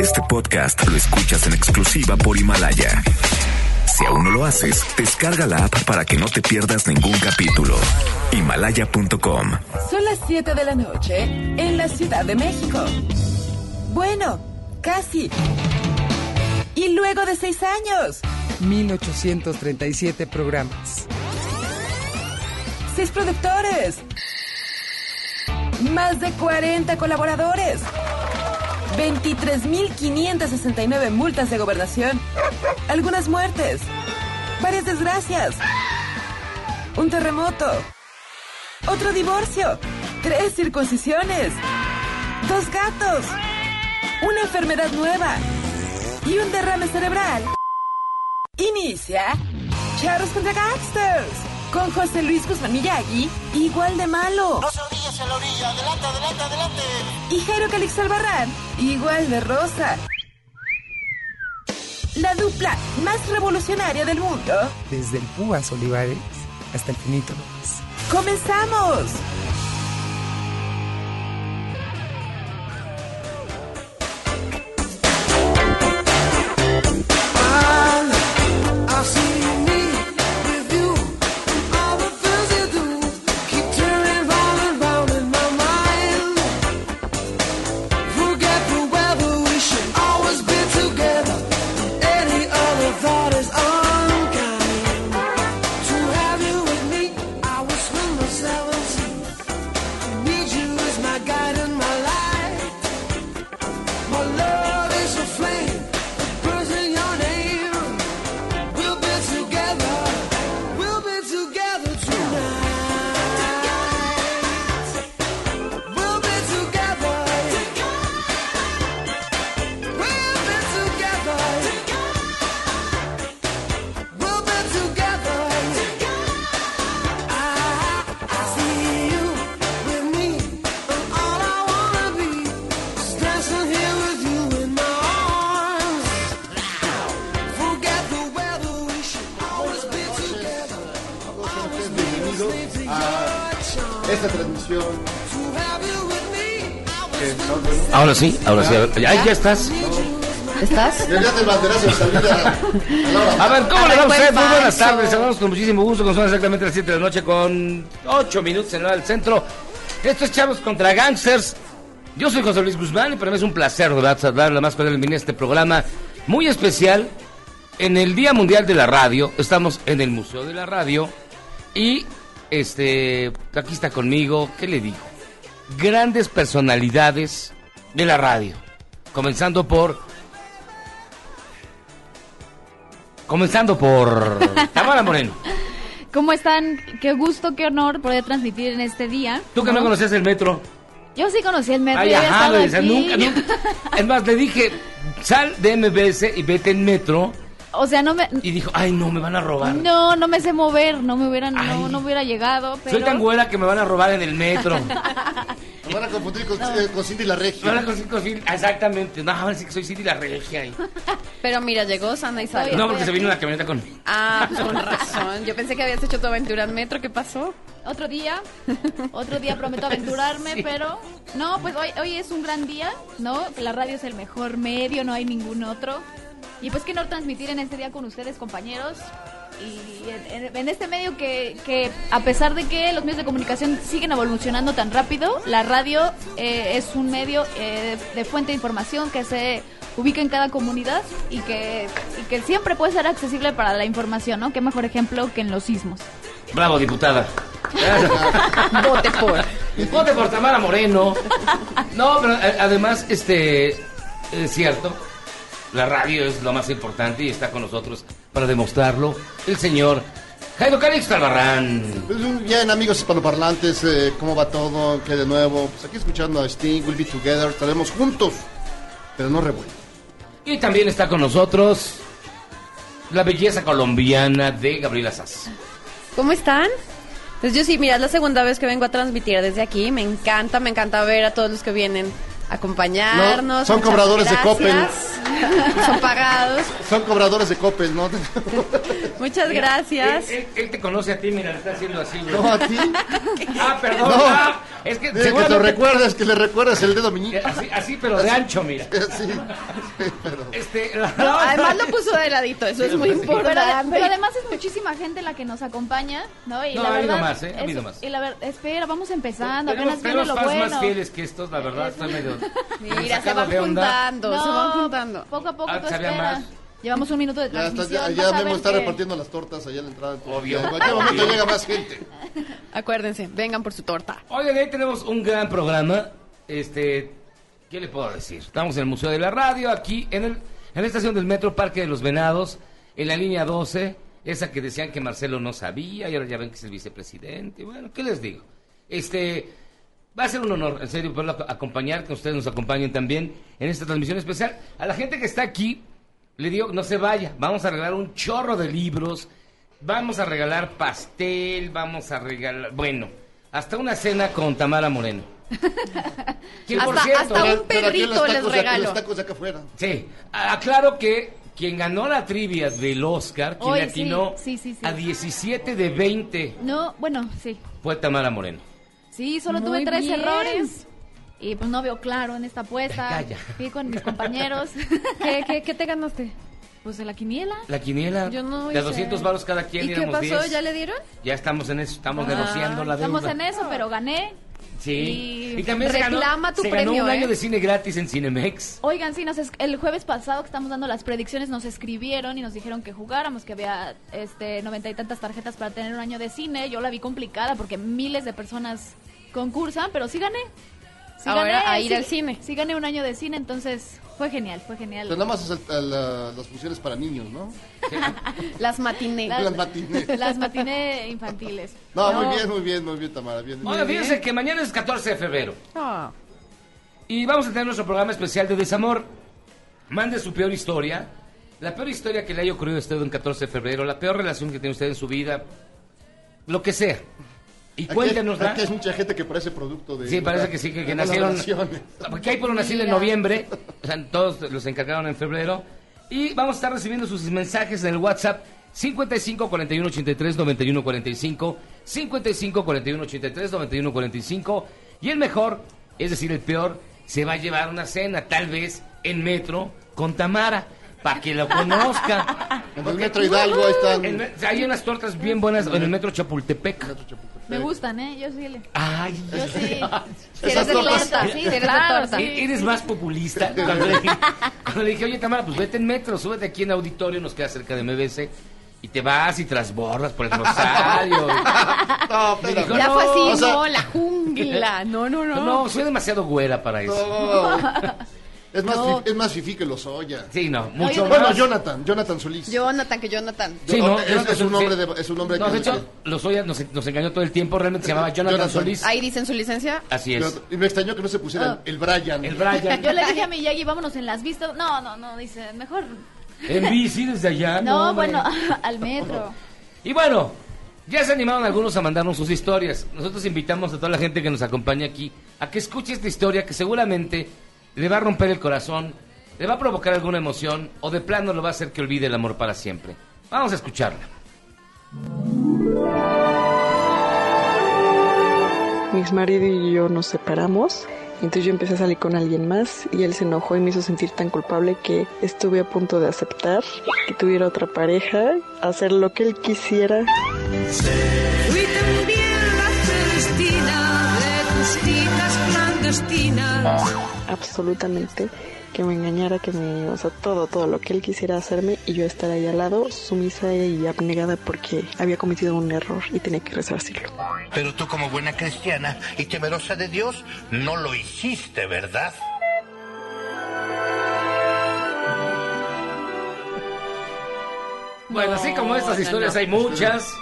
Este podcast lo escuchas en exclusiva por Himalaya. Si aún no lo haces, descarga la app para que no te pierdas ningún capítulo. Himalaya.com. Son las 7 de la noche en la Ciudad de México. Bueno, casi. Y luego de seis años, 1837 programas. seis productores, más de 40 colaboradores, 23.569 multas de gobernación, algunas muertes, varias desgracias, un terremoto, otro divorcio, tres circuncisiones, dos gatos, una enfermedad nueva. Y un derrame cerebral. Inicia Charros contra Gangsters con José Luis Guzmán Miyagi, igual de malo. No se orilla hacia la orilla. Adelante, adelante, adelante. Y Jairo Calix Albarrán, igual de rosa. La dupla más revolucionaria del mundo. Desde el Púas Olivares hasta el Finito López. ¡Comenzamos! Sí, ahora sí. A ver, ya, ya estás. ¿Estás? Ya te banderazo de salida. A ver, ¿cómo le va a usted? Muy buenas tardes. Saludamos con muchísimo gusto. Con son exactamente las 7 de la noche con 8 minutos en hora del centro. Esto es Chavos contra Gangsters. Yo soy José Luis Guzmán y para mí es un placer, ¿verdad? Saludar la más cordial bienvenida a este programa muy especial. En el Día Mundial de la Radio, estamos en el Museo de la Radio y este aquí está conmigo, ¿qué le digo? Grandes personalidades de la radio. Comenzando por Comenzando por Tamara Moreno. ¿Cómo están? Qué gusto, qué honor poder transmitir en este día. Tú que no conocías el metro. Yo sí conocí el metro. Ay, yo había ajá, estado aquí. nunca, nunca. Es más, le dije, sal de MBS y vete en metro. O sea, no me... Y dijo, ay, no, me van a robar. No, no me sé mover, no me hubieran, Ay. no, no hubiera llegado, pero... Soy tan güera que me van a robar en el metro. Me van a confundir con, eh, con Cindy la Me van a Regia. conseguir con Phil- Exactamente. No, van a decir que soy Cindy la regia. ahí. Pero mira, llegó sana y salva. No, porque se vino una camioneta con. Ah, pues con razón. Yo pensé que habías hecho tu aventura en metro. ¿Qué pasó? Otro día, otro día prometo aventurarme, Sí. pero... No, pues hoy, hoy es un gran día, ¿no? La radio es el mejor medio, no hay ningún otro. Y pues qué honor transmitir en este día con ustedes, compañeros. Y en, en- en este medio que, que, a pesar de que los medios de comunicación siguen evolucionando tan rápido, la radio eh, es un medio eh, de, de fuente de información que se ubica en cada comunidad y que, y que siempre puede ser accesible para la información, ¿no? Qué mejor ejemplo que en los sismos. Bravo, diputada. Vote por. Vote por Tamara Moreno. No, pero eh, además, este. Es cierto. La radio es lo más importante y está con nosotros para demostrarlo. El señor Jairo Calix Albarrán. Pues, Bien, amigos hispanoparlantes, eh, ¿cómo va todo? ¿Qué de nuevo? Pues aquí escuchando a Sting, We'll Be Together, estaremos juntos, pero no revueltos. Y también está con nosotros la belleza colombiana de Gabriela Sass. ¿Cómo están? Pues yo sí, mira, es la segunda vez que vengo a transmitir desde aquí. Me encanta, me encanta ver a todos los que vienen acompañarnos. No, son cobradores de. Coppel. Son pagados. Son cobradores de copes, ¿no? Muchas Mira, gracias. Él, él- él te conoce a ti, mira, le está haciendo así, güey. No, a ti. Ah, perdón. No. ah, es que que lo seguramente- recuerdes, que le recuerdas el dedo Eh, meñique. Así, así, pero de ancho, mira. Sí, pero... Este, No, además lo puso de ladito, eso es muy importante. pero además es muchísima gente la que nos acompaña, ¿no? Y No, la ha habido más, ¿eh? Ha habido más. Y la verdad, espera, vamos empezando, tenemos, apenas viene lo fans bueno. más fieles que estos, la verdad, estoy medio... Mira, se van juntando, se van juntando. Poco a poco, Ah, tú sabía espera. más. Llevamos un minuto de Ya, está, transmisión. ya, vas ya a Memo ver está que- repartiendo las tortas allá en la entrada. Obvio. En cualquier momento llega más gente. Acuérdense, vengan por su torta. Oigan, ahí tenemos un gran programa. Este, ¿qué le puedo decir? Estamos en el Museo de la Radio, aquí en, el, en la estación del Metro Parque de los Venados, en la línea 12, esa que decían que Marcelo no sabía y ahora ya ven que es el vicepresidente. Bueno, ¿qué les digo? Este, va a ser un honor, en serio, poderlo ac- acompañar, que ustedes nos acompañen también en esta transmisión especial. A la gente que está aquí, le digo, no se vaya, vamos a regalar un chorro de libros, vamos a regalar pastel, vamos a regalar, bueno, hasta una cena con Tamara Moreno. Que, por cierto, hasta un perrito les regalo. los tacos de acá afuera. Sí, aclaro que quien ganó la trivia del Oscar, quien Hoy, atinó sí, sí, sí, sí. a 17 de 20 No, bueno, sí. fue Tamara Moreno. Sí, solo Muy tuve tres bien. errores. Y pues no veo claro en esta apuesta. Calla. Fui con mis compañeros. ¿Qué, qué, qué te ganaste? Pues de la quiniela. La quiniela Yo no de hice. 200 varos cada quien, ¿Y qué pasó? 10. ¿Ya le dieron? Ya estamos en eso, estamos Ah, negociando la deuda. Estamos en eso, pero gané. Sí. Y Y, también se ganó, reclama tu se ganó premio, un año ¿eh? de cine gratis en Cinemex. Oigan, sí, nos es- el jueves pasado que estamos dando las predicciones nos escribieron y nos dijeron que jugáramos, que había este noventa y tantas tarjetas para tener un año de cine. Yo la vi complicada porque miles de personas concursan, pero sí gané. Sí Ahora, gané, a ir sí- al cine. Sí gané un año de cine, entonces fue genial, fue genial. Pero nada más es el- el, la- las funciones para niños, ¿no? Las matiné. Las- Las matiné. Las matiné infantiles. No, muy bien, muy bien, muy bien, Tamara. Bien, Oiga, fíjense que mañana es 14 de febrero. Ah. Y vamos a tener nuestro programa especial de desamor. Mande su peor historia. La peor historia que le haya ocurrido a usted un 14 de febrero. La peor relación que tiene usted en su vida. Lo que sea. Y Aquí- cuéntenosla. Aquí hay mucha gente que parece producto de. Sí, parece que sí, que, que nacieron. Porque hay por nacido en noviembre. O sea, todos los encargaron en febrero. Y vamos a estar recibiendo sus mensajes en el WhatsApp 55 41 83 91 45. 55 41 83 91 45. Y el mejor, es decir, el peor, se va a llevar una cena, tal vez en metro, con Tamara. Para que lo conozca. En el Metro Hidalgo ahí están. En me- hay unas tortas bien buenas en el metro Chapultepec. Me gustan, ¿eh? Yo sí le... Ay, Yo sí. Si eres de tortas- torta, sí, si eres de Claro, torta. sí. Eres más populista. Cuando le, dije, cuando le dije, oye Tamara, pues vete en metro, súbete aquí en auditorio, nos queda cerca de MBC. Y te vas y transbordas por el Rosario. No, dijo, Ya no, fue así, o sea- no, la jungla. No, no, no. No, soy demasiado güera para eso. No. Es más, No. es más fifí que los Oya. Sí, no, mucho Oye, Bueno, más. Jonathan, Jonathan Solís. Jonathan, que Jonathan. Sí, no, es, Jonathan es un nombre sí. de, es un nombre No, que, de hecho, los Oya nos, nos engañó todo el tiempo, realmente se llamaba Jonathan, Jonathan. Solís. Ahí dicen su licencia. Así es. Pero- y me extrañó que no se pusieran el Brian. El Brian. Yo le dije a Miyagi, vámonos en las vistas. No, no, no, dice, mejor... En bici desde allá. No, bueno, al metro. Y bueno, ya se animaron algunos a mandarnos sus historias. Nosotros invitamos a toda la gente que nos acompaña aquí a que escuche esta historia que seguramente le va a romper el corazón, le va a provocar alguna emoción o de plano lo va a hacer que olvide el amor para siempre. Vamos a escucharla. Mi ex marido y yo nos separamos. Entonces yo empecé a salir con alguien más y él se enojó y me hizo sentir tan culpable que estuve a punto de aceptar que tuviera otra pareja, hacer lo que él quisiera. Fui también la Celestina de tus citas clandestinas. Absolutamente que me engañara, que me, o sea, todo, todo lo que él quisiera hacerme y yo estar ahí al lado, sumisa y abnegada porque había cometido un error y tenía que resarcirlo. Pero tú como buena cristiana y temerosa de Dios, no lo hiciste, ¿verdad? Bueno, así como estas no, historias no. hay muchas.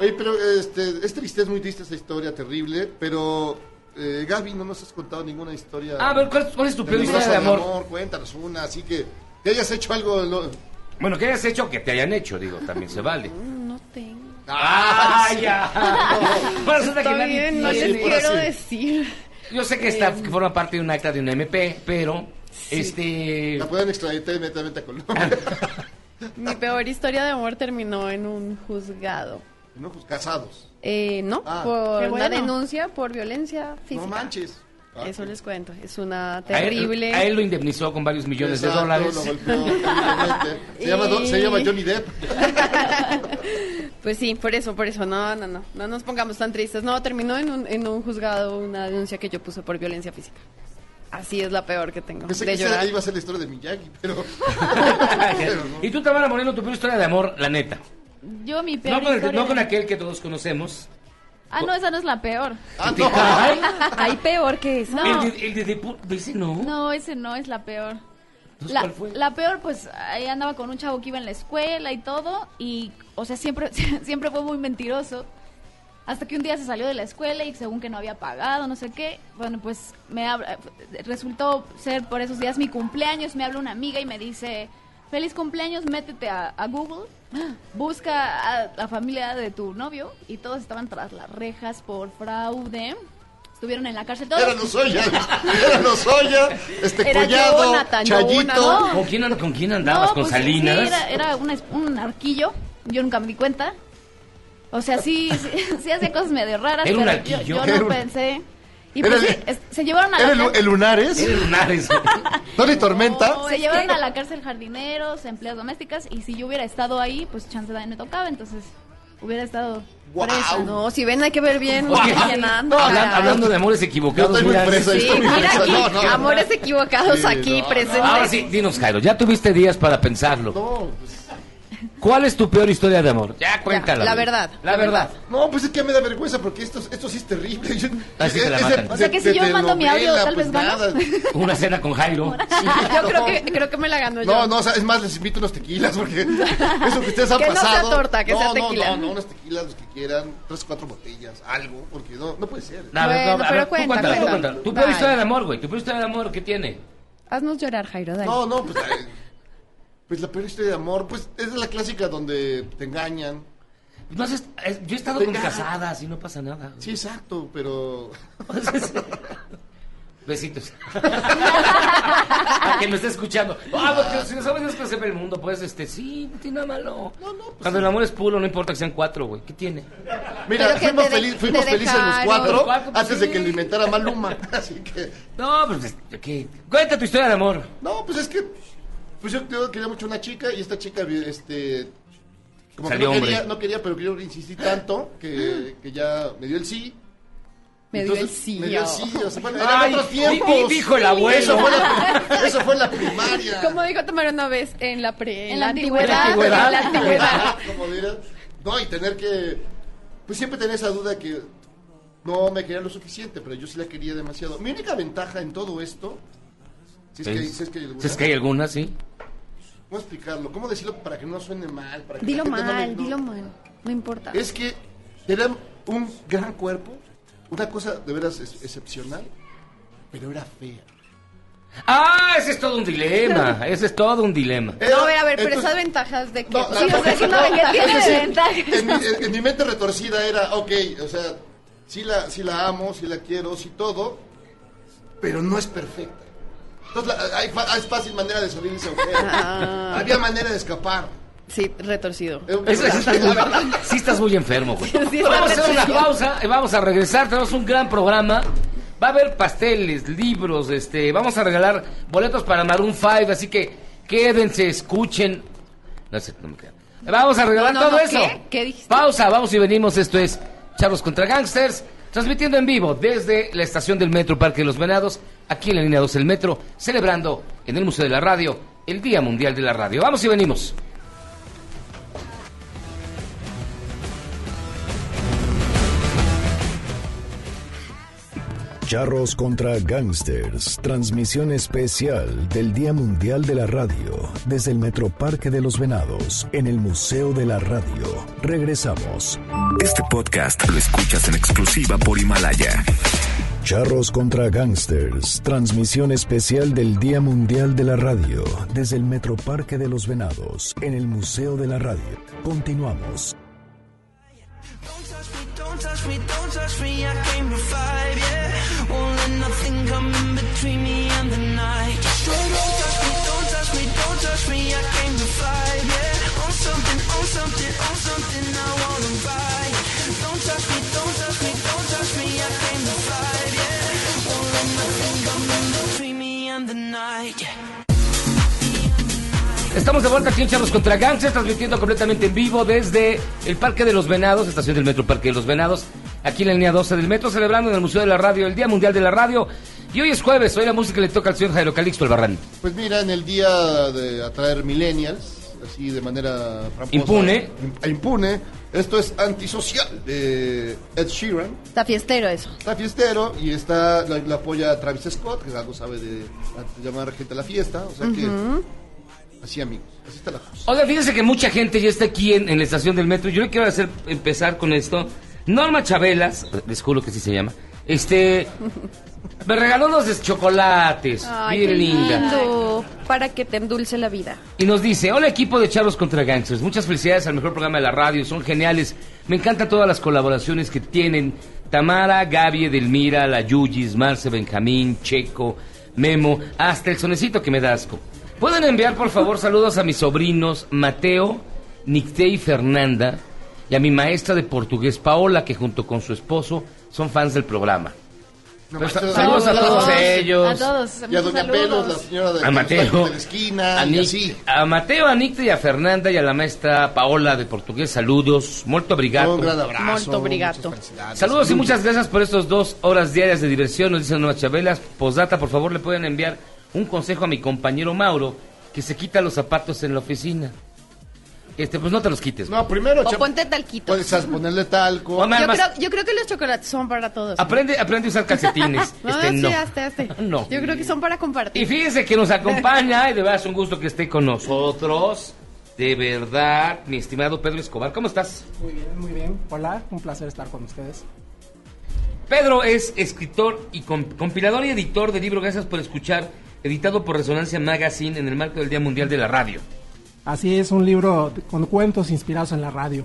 Oye, pero este, es triste, es muy triste esta historia terrible, pero eh, Gaby, no nos has contado ninguna historia. Ah, a ver, ¿cuál, cuál es tu peor historia de amor? Cuéntanos una, así que que hayas hecho algo. lo- Bueno, que hayas hecho que te hayan hecho, digo, también se vale. No tengo. ¡Ah, sí. ya! Bueno, resulta que Está nadie- bien, no nadie- les ahora quiero decir. Yo sé que esta que forma parte de un acta de un MP, pero Este. La pueden extraditar inmediatamente a Colombia. Mi peor historia de amor terminó en un juzgado. no, pues casados. Eh, no, Ah. por Qué una bueno. denuncia por violencia física. No manches. Ah, Eso les cuento. Es una A él, terrible. a él lo indemnizó con varios millones de dólares. lo golpeó terriblemente. Se, llama, se llama Johnny Depp. Pues sí, por eso, por eso. No, no, no. No nos pongamos tan tristes. No, terminó en un, en un juzgado una denuncia que yo puse por violencia física. Así es la peor que tengo. Pensé de que llorar. iba a ser la historia de Miyagi, pero... y tú, Tamara Moreno, tu peor historia de amor, la neta. Yo mi peor No con, el- historia no con de- aquel que todos conocemos. Ah, no, esa no es la peor. Ah, ¿Te cae? Hay peor que eso. No. El de, el de, de pu- dice no. No, ese no es la peor. Entonces, La, ¿cuál fue? la peor, pues, ahí andaba con un chavo que iba en la escuela y todo, y, o sea, siempre, siempre fue muy mentiroso. Hasta que un día se salió de la escuela y según que no había pagado, no sé qué, bueno, pues me habla- resultó ser por esos días mi cumpleaños, me habla una amiga y me dice, feliz cumpleaños, métete a, a Google, busca a la familia de tu novio, y todos estaban tras las rejas por fraude, estuvieron en la cárcel todos. Era Lozoya, era Lozoya, este Era Collado, Jonathan, Chayito. ¿Con quién, con quién andabas? No, ¿Con pues, Salinas? Sí, era, era una un arquillo. Yo nunca me di cuenta. O sea, sí, sí, sí hacía cosas medio raras, ¿Era un pero arquillo? yo, yo Era no un- pensé. Y pues el- sí, es- se llevaron a la ¿Era el, Lunares? Lunares. ¿Tony Tormenta? se llevaron a la cárcel jardineros, empleadas domésticas, y si yo hubiera estado ahí, pues chance de me tocaba, entonces hubiera estado presa. No, si ven hay que ver bien quién anda. hablan- hablando de amores equivocados, mira, Sí, aquí, No, no, no. amores equivocados Sí, aquí no, presentes. Ahora sí, dinos, Jairo, ya tuviste días para pensarlo. No, pues, ¿Cuál es tu peor historia de amor? Ya, cuéntala. la verdad, La la verdad. no, pues es que me da vergüenza porque esto, esto sí es terrible. Yo- Así es- te la es de- matan. O sea que si de yo mando mi audio, tal vez pues gano. nada. Una cena con Jairo. Yo creo que, creo que me la ganó yo. No, no, o sea, es más, les invito unos tequilas porque eso que ustedes han Que no sea pasado. torta, que no, sea no, tequila. No, no, unos tequilas, los que quieran, tres, cuatro botellas, algo, porque no, no puede ser. A ver, Bueno, a ver, pero tú cuenta, cuéntala, cuéntala. Tu peor historia de amor, güey. Tu peor historia de amor, ¿qué tiene? Haznos llorar, Jairo, dale. No, no, pues, pues la peor historia de amor, pues es la clásica donde te engañan. No has est- eh, yo he estado con casadas y no pasa nada. Sí, exacto, pero Besitos. A quien me esté escuchando. Ah, porque si no sabes es que se ve el mundo, pues, este, sí, no tiene nada malo. No, no, pues Cuando el amor es puro, no importa que sean cuatro, güey. ¿Qué tiene? mira, fuimos, de- feliz- fuimos felices los cuatro Los cuatro, pues, antes de que lo inventara Maluma. Así que, No, pues, ¿qué? Cuenta tu historia de amor. no, pues es que, pues yo, yo quería mucho una chica y esta chica, este, como que no quería, no quería, pero yo insistí tanto que, que ya me dio el sí. Me dio el sí. Me dio el oh. sí, o sea, bueno, eran Ay, otros tiempos. di- dijo el abuelo. Eso fue la, eso fue en la primaria. Como dijo Tamara una vez, en la, pre, En la antigüedad. antigüedad. En la antigüedad. Como dirás. No, y tener que, pues siempre tener esa duda que no me quería lo suficiente, pero yo sí la quería demasiado. Mi única ventaja en todo esto, si es que, si es que hay alguna, Si es que hay alguna, sí. ¿cómo explicarlo? ¿Cómo decirlo para que no suene mal? Para que Dilo no mal, no- dilo mal. No importa. Es que era un gran cuerpo, una cosa de veras ex- excepcional, pero era fea. Ah, ese es todo un dilema. Ese es todo un dilema. Era- No, a ver, a ver, pero esas ventajas de que... No, Sí, o sea, es una no, ventaja. tiene? En mi, en- en mi mente retorcida era, ok, o sea, sí la, sí la amo, sí la quiero, sí todo, pero no es perfecta. Entonces la- hay, fa- hay fácil manera de salir de ese agujero. Ah. Había manera de escapar. Sí, retorcido. Eso- eso estás muy- sí estás muy enfermo, güey. Sí, vamos a hacer una pausa y vamos a regresar. Tenemos un gran programa. Va a haber pasteles, libros, este, vamos a regalar boletos para Maroon 5, así que quédense, escuchen. No sé, no me crean. Vamos a regalar No, no, todo no, eso. ¿qué? ¿Qué dijiste? Pausa, vamos y venimos. Esto es Charlos contra Gangsters, transmitiendo en vivo desde la estación del Metro Parque de los Venados, aquí en la línea 2 del Metro, celebrando en el Museo de la Radio el Día Mundial de la Radio. Vamos y venimos. Charros contra Gangsters, transmisión especial del Día Mundial de la Radio desde el Metroparque de los Venados en el Museo de la Radio. Regresamos. Este podcast lo escuchas en exclusiva por Himalaya. Charros contra Gangsters, transmisión especial del Día Mundial de la Radio desde el Metroparque de los Venados en el Museo de la Radio. Continuamos. Don't touch me, don't touch me, I came to fight, Estamos de vuelta aquí en Charlos contra Ganses, transmitiendo completamente en vivo desde el Parque de los Venados, estación del Metro Parque de los Venados, aquí en la línea 12 del Metro, celebrando en el Museo de la Radio el Día Mundial de la Radio. Y hoy es jueves, hoy la música le toca al señor Jairo Calixto Albarrán. Pues mira, en el día de atraer millennials, así de manera tramposa, Impune. im- impune, esto es antisocial de Ed Sheeran. Está fiestero eso. Está fiestero y está la, la apoya Travis Scott, que algo sabe de, de llamar gente a la fiesta. O sea que, así amigos, así está la cosa. Oiga, fíjense que mucha gente ya está aquí en, en la estación del metro. Yo le quiero hacer empezar con esto. Norma Chabelas, les juro que sí se llama, este, me regaló unos chocolates, Ay, qué lindo. Para que te endulce la vida. Y nos dice, hola equipo de Charlos contra Gangsters, muchas felicidades al mejor programa de la radio, son geniales. Me encantan todas las colaboraciones que tienen. Tamara, Gaby, Edelmira, La Yuyis, Marce, Benjamín, Checo, Memo, hasta el sonecito que me da asco. Pueden enviar por favor saludos a mis sobrinos Mateo, Nicté y Fernanda y a mi maestra de portugués Paola, que junto con su esposo son fans del programa. Pues, saludos a todos ellos. A todos. Y a Doña saludos. Pelos, la señora de, A Mateo. de la esquina, A, y Nic- así. a Mateo, a Nicte y a Fernanda y a la maestra Paola de portugués, saludos, molto obrigado. Un gran abrazo. Molto obrigado. Saludos y muchas gracias por estas dos horas diarias de diversión, nos dicen Nueva Chabelas. Posdata, por favor, le pueden enviar un consejo a mi compañero Mauro, que se quita los zapatos en la oficina. Este, pues no te los quites. No, primero, O ponte talquito. puedes ponerle talco. Yo creo, yo creo que los chocolates son para todos. aprende, aprende a usar calcetines. No, este, sí, no. hazte, hazte. No. Yo creo que son para Y compartir. fíjese que nos acompaña y de verdad es un gusto que esté con nosotros. De verdad, mi estimado Pedro Escobar, ¿cómo estás? Muy bien, muy bien. Hola, un placer estar con ustedes. Pedro es escritor y comp- compilador y editor de libro Gracias por escuchar, editado por Resonancia Magazine en el marco del Día Mundial de la Radio. Así es, un libro con cuentos inspirados en la radio.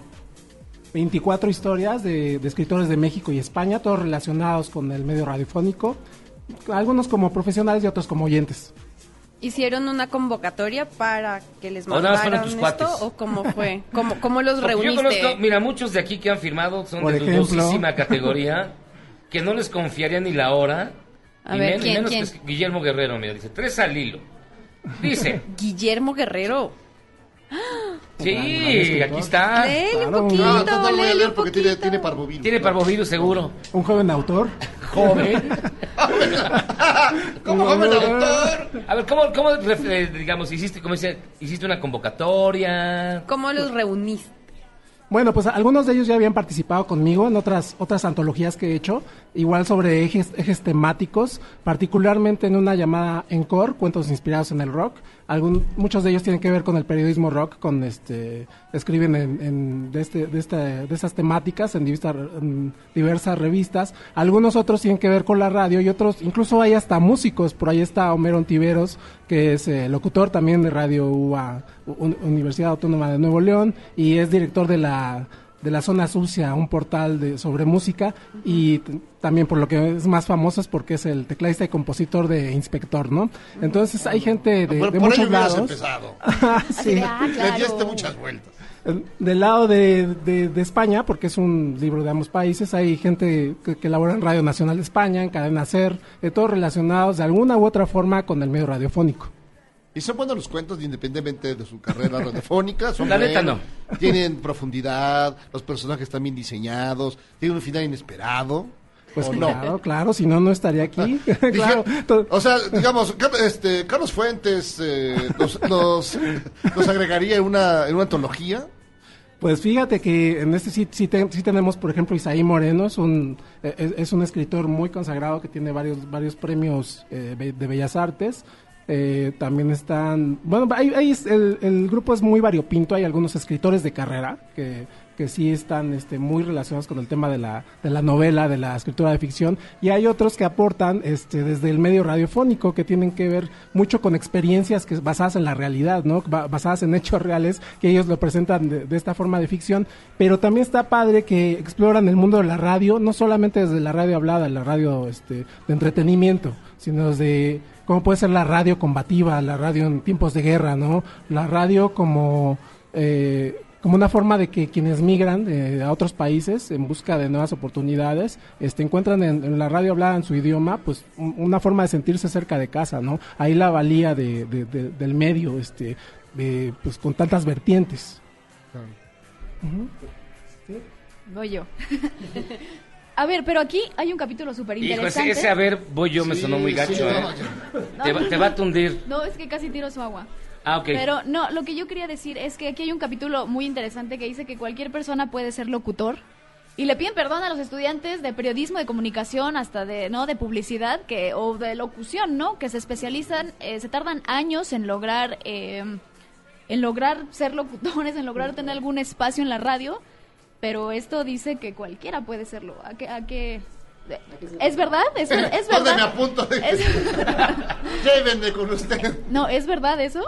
24 historias de, de escritores de México y España, todos relacionados con el medio radiofónico, algunos como profesionales y otros como oyentes. ¿Hicieron una convocatoria para que les mandaran tus esto? cuates. ¿O cómo fue? ¿Cómo, cómo los Porque Yo reuniste? conozco, mira, muchos de aquí que han firmado son Por de dudosísima categoría, que no les confiaría ni la hora. A y ver, men- ¿quién, menos quién? que es Guillermo Guerrero, mira, dice, tres al hilo. Dice, Guillermo Guerrero. sí, aquí está. Léele un poquito, No, no lo voy a leer porque tiene, tiene parvovirus. Tiene parvovirus seguro. Un joven autor. Joven. ¿Cómo joven autor? A ver, ¿cómo, cómo eh, digamos, hiciste, como dice, hiciste una convocatoria? ¿Cómo los reuniste? Bueno, pues algunos de ellos ya habían participado conmigo en otras otras antologías que he hecho, igual sobre ejes, ejes temáticos, particularmente en una llamada Encore, cuentos inspirados en el rock. Algún, muchos de ellos tienen que ver con el periodismo rock, con este escriben en, en- de este de esta de estas temáticas en diversas, en diversas revistas. Algunos otros tienen que ver con la radio y otros incluso hay hasta músicos. Por ahí está Homero Ontiveros, que es eh, locutor también de Radio UA, Un- Universidad Autónoma de Nuevo León y es director de la de la zona sucia, un portal de sobre música y también por lo que es más famoso es porque es el tecladista y compositor de Inspector, ¿no? Entonces hay gente de, Por, de por muchos ello lados. empezado. Sí. ah, Le claro. diste muchas vueltas. Del lado de, de- de España, porque es un libro de ambos países, hay gente que, que labora en Radio Nacional de España, en Cadena Ser, de todos relacionados de alguna u otra forma con el medio radiofónico. Y son buenos los cuentos independientemente de su carrera radiofónica. Son La neta, buenos, Tienen profundidad, los personajes están bien diseñados, tienen un final inesperado. Pues ¿o no? claro, si no, no estaría aquí. claro. Dije- o sea, digamos, este, Carlos Fuentes eh, nos, nos- nos agregaría en una, en una antología. Pues fíjate que en este sí, sí, te- sí tenemos, por ejemplo, Isaí Moreno, es un, es, es un escritor muy consagrado que tiene varios, varios premios eh, de Bellas Artes. Eh, también están, bueno, hay es- el, el grupo es muy variopinto, hay algunos escritores de carrera que, que sí están este, muy relacionados con el tema de la, de la novela, de la escritura de ficción, y hay otros que aportan este, desde el medio radiofónico, que tienen que ver mucho con experiencias que basadas en la realidad, ¿no? Ba- basadas en hechos reales, que ellos lo presentan de, de esta forma de ficción, pero también está padre que exploran el mundo de la radio, no solamente desde la radio hablada, la radio este, de entretenimiento, sino desde cómo puede ser la radio combativa, la radio en tiempos de guerra, ¿no? La radio como... eh, como una forma de que quienes migran eh, a otros países en busca de nuevas oportunidades, este, encuentran en, en la radio hablada en su idioma, pues un- una forma de sentirse cerca de casa, ¿no? Ahí la valía de, de- de- del medio, este, de, pues con tantas vertientes. Voy yo. A ver, pero aquí hay un capítulo súper Hijo, ese, interesante. ese a ver, voy yo, me Sí, sonó muy gacho, sí, ¿eh? no, Te, va, te va a tundir. No, es que casi tiro su agua. Ah, ok. Pero no, lo que yo quería decir es que aquí hay un capítulo muy interesante que dice que cualquier persona puede ser locutor. Y le piden perdón a los estudiantes de periodismo, de comunicación, hasta de no de publicidad que o de locución, ¿no? Que se especializan, eh, se tardan años en lograr, eh, en lograr ser locutores, en lograr tener algún espacio en la radio. Pero esto dice que cualquiera puede serlo. ¿A qué? A qué? ¿Es verdad? ¿Es, ver- es ¿Dónde me verdad? Es- con usted. no, ¿es verdad eso?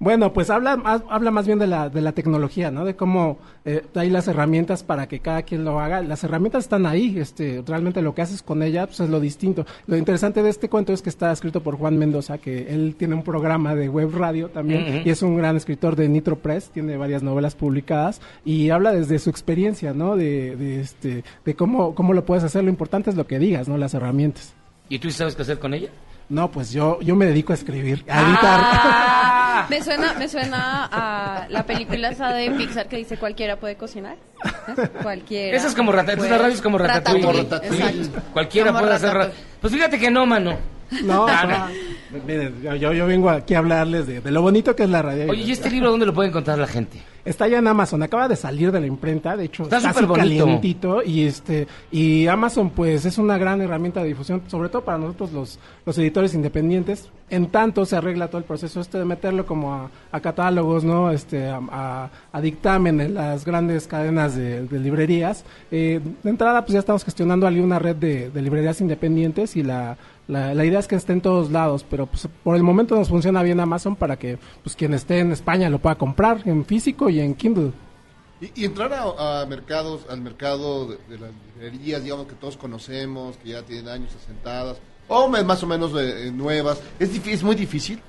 Bueno, pues habla más, habla más bien de la, de la tecnología, ¿no? De cómo eh, hay las herramientas para que cada quien lo haga. Las herramientas están ahí, este, realmente lo que haces con ella pues, es lo distinto. Lo interesante de este cuento es que está escrito por Juan Mendoza, que él tiene un programa de web radio también y es un gran escritor de Nitro Press, tiene varias novelas publicadas y habla desde su experiencia, ¿no? De, de, este, de cómo, cómo lo puedes hacer. Lo importante es lo que digas, ¿no? Las herramientas. ¿Y tú sabes qué hacer con ella? No, pues yo, yo me dedico a escribir, a editar. Ah. Me suena, me suena a la película esa de Pixar que dice cualquiera puede cocinar. ¿Eh? Cualquiera. Esa es como Ratatouille. la radio es como Ratatouille. Como Ratatouille. Exacto. Cualquiera Como puede hacer... ra- Ratatouille. Pues fíjate que no, mano. No, Ah, no. Miren, yo, yo, yo vengo aquí a hablarles de, de lo bonito que es la radio. Oye, ¿y este libro dónde lo puede encontrar la gente? Está ya en Amazon, acaba de salir de la imprenta, de hecho Está está súper calientito y este y Amazon pues es una gran herramienta de difusión, sobre todo para nosotros los, los editores independientes. En tanto se arregla todo el proceso este de meterlo como a, a catálogos, no, este, a, a- a dictamen en las grandes cadenas de, de librerías. Eh, de entrada pues ya estamos gestionando ahí una red de, de librerías independientes y la la, la idea es que esté en todos lados, pero pues, por el momento nos funciona bien Amazon para que pues quien esté en España lo pueda comprar en físico y en Kindle. Y, y entrar a, a mercados, al mercado de, de las librerías, digamos, que todos conocemos, que ya tienen años asentadas, o más o menos eh, eh, nuevas, es, es muy difícil.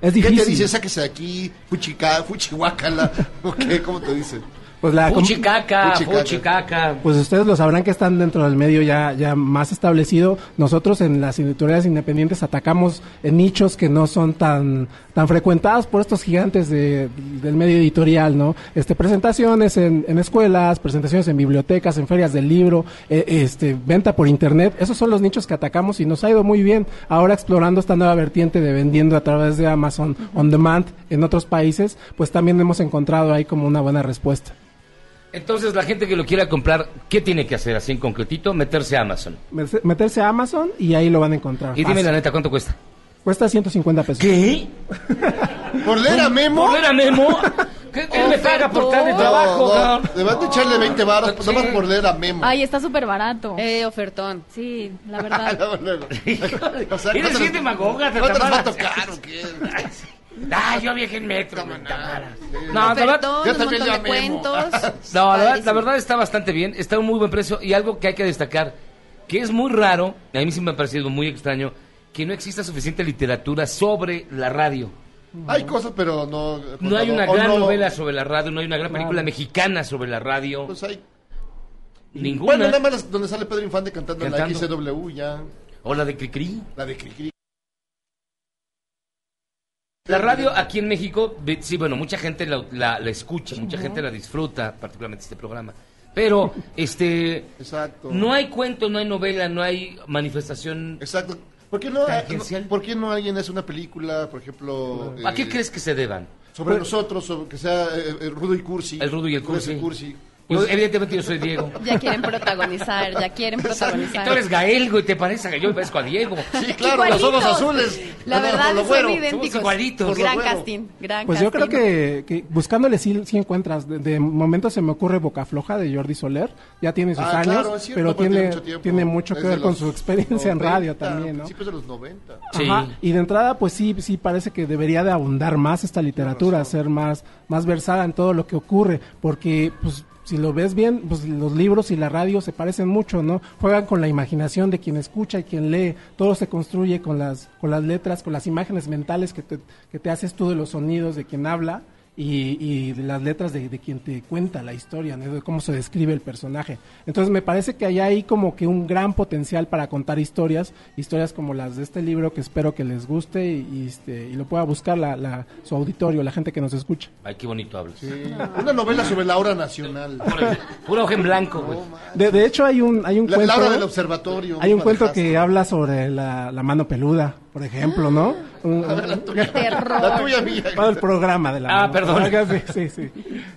Es ¿Qué difícil. te dice? Sáquese de aquí, fuchica, fuchihuacala, ¿o qué? ¿Cómo te dicen? Pues la Fuchicaca. fuchicaca. Pues ustedes lo sabrán que están dentro del medio ya, ya más establecido. Nosotros en las editoriales independientes atacamos en nichos que no son tan, tan frecuentados por estos gigantes de- del medio editorial, ¿no? Este, presentaciones en, en escuelas, presentaciones en bibliotecas, en ferias del libro, eh, este, venta por internet. Esos son los nichos que atacamos y nos ha ido muy bien. Ahora explorando esta nueva vertiente de vendiendo a través de Amazon On Demand en otros países, pues también hemos encontrado ahí como una buena respuesta. Entonces, la gente que lo quiera comprar, ¿qué tiene que hacer así en concretito? Meterse a Amazon. Mete- Meterse a Amazon y ahí lo van a encontrar. Y dime Fácil. la neta, ¿cuánto cuesta? Cuesta 150 pesos. ¿Qué? ¿Por leer a Memo? ¿Por ver a Memo? ¿Qué, qué me paga por tal de trabajo, No, cabrón? no, Debate echarle 20 baros, Sí. nomás por leer a Memo. Ay, está súper barato. Eh, ofertón. Sí, la verdad. Luego, luego. O sea, Eres ¿cuánto bien demagoga, te ¿Cuánto les va a tocar o qué? Ah, yo viajé en metro, man, Tamara. No, la verdad, Yo también de cuentos. no, la verdad, la Padrísimo. verdad está bastante bien, está a un muy buen precio y algo que hay que destacar, que es muy raro, a mí sí me ha parecido muy extraño, que no exista suficiente literatura sobre la radio. Hay cosas, pero no. No hay una gran no- novela sobre la radio, no hay una gran película mexicana sobre la radio. Pues hay. Ninguna. Bueno, nada más donde sale Pedro Infante cantando, en la Cantando. XCW ya. O la de Cricri. La de Cricri. La radio aquí en México, sí, bueno, mucha gente la, la- la escucha, mucha gente la disfruta, particularmente este programa. Pero, este, Exacto. no hay cuento, no hay novela, no hay manifestación. Exacto. ¿Por qué no, Tangencial. ¿por qué no alguien hace una película, por ejemplo... ¿A qué eh, crees que se deban? Sobre nosotros, sobre que sea eh, eh, Rudo y Cursi. El Rudo y el Rudo Cursi. Yo, evidentemente yo soy Diego. Ya quieren protagonizar, ya quieren Y protagonizar. tú eres Gael, güey, te parece que yo me parezco a Diego. Sí, claro, los ojos azules. La lo- verdad, lo son idénticos. Somos igualitos. Gran casting, gran Pues yo creo que, que buscándole sí, sí encuentras. De, de momento se me ocurre Boca Floja de Jordi Soler. Ya tiene sus Ah, años, claro, es cierto, pero tiene, mucho tiene mucho que ver con su experiencia en 90, radio también, ¿no? Principios de los 90. Sí. Ajá, Y de entrada, pues sí, sí parece que debería de abundar más esta literatura, ser más, más versada en todo lo que ocurre, porque pues si lo ves bien, pues los libros y la radio se parecen mucho, ¿no? Juegan con la imaginación de quien escucha y quien lee, todo se construye con las, con las letras, con las imágenes mentales que te, que te haces tú de los sonidos de quien habla. Y, y de las letras de, de quien te cuenta la historia, ¿no? de cómo se describe el personaje. Entonces me parece que hay ahí como que un gran potencial para contar historias, historias como las de este libro que espero que les guste y, y, este, y lo pueda buscar la, la- su auditorio, la gente que nos escucha. Ay, qué bonito hablas. Una novela sobre la hora nacional. Pura hoja en blanco. De, de hecho hay un, hay un La, cuento... la hora del observatorio. Hay un cuento que habla sobre la, la mano peluda, por ejemplo, ¿no? Un- A ver, la tuya. Terror. La tuya mía. Todo el programa de la Ah, mano perdón. peluda. Sí, sí.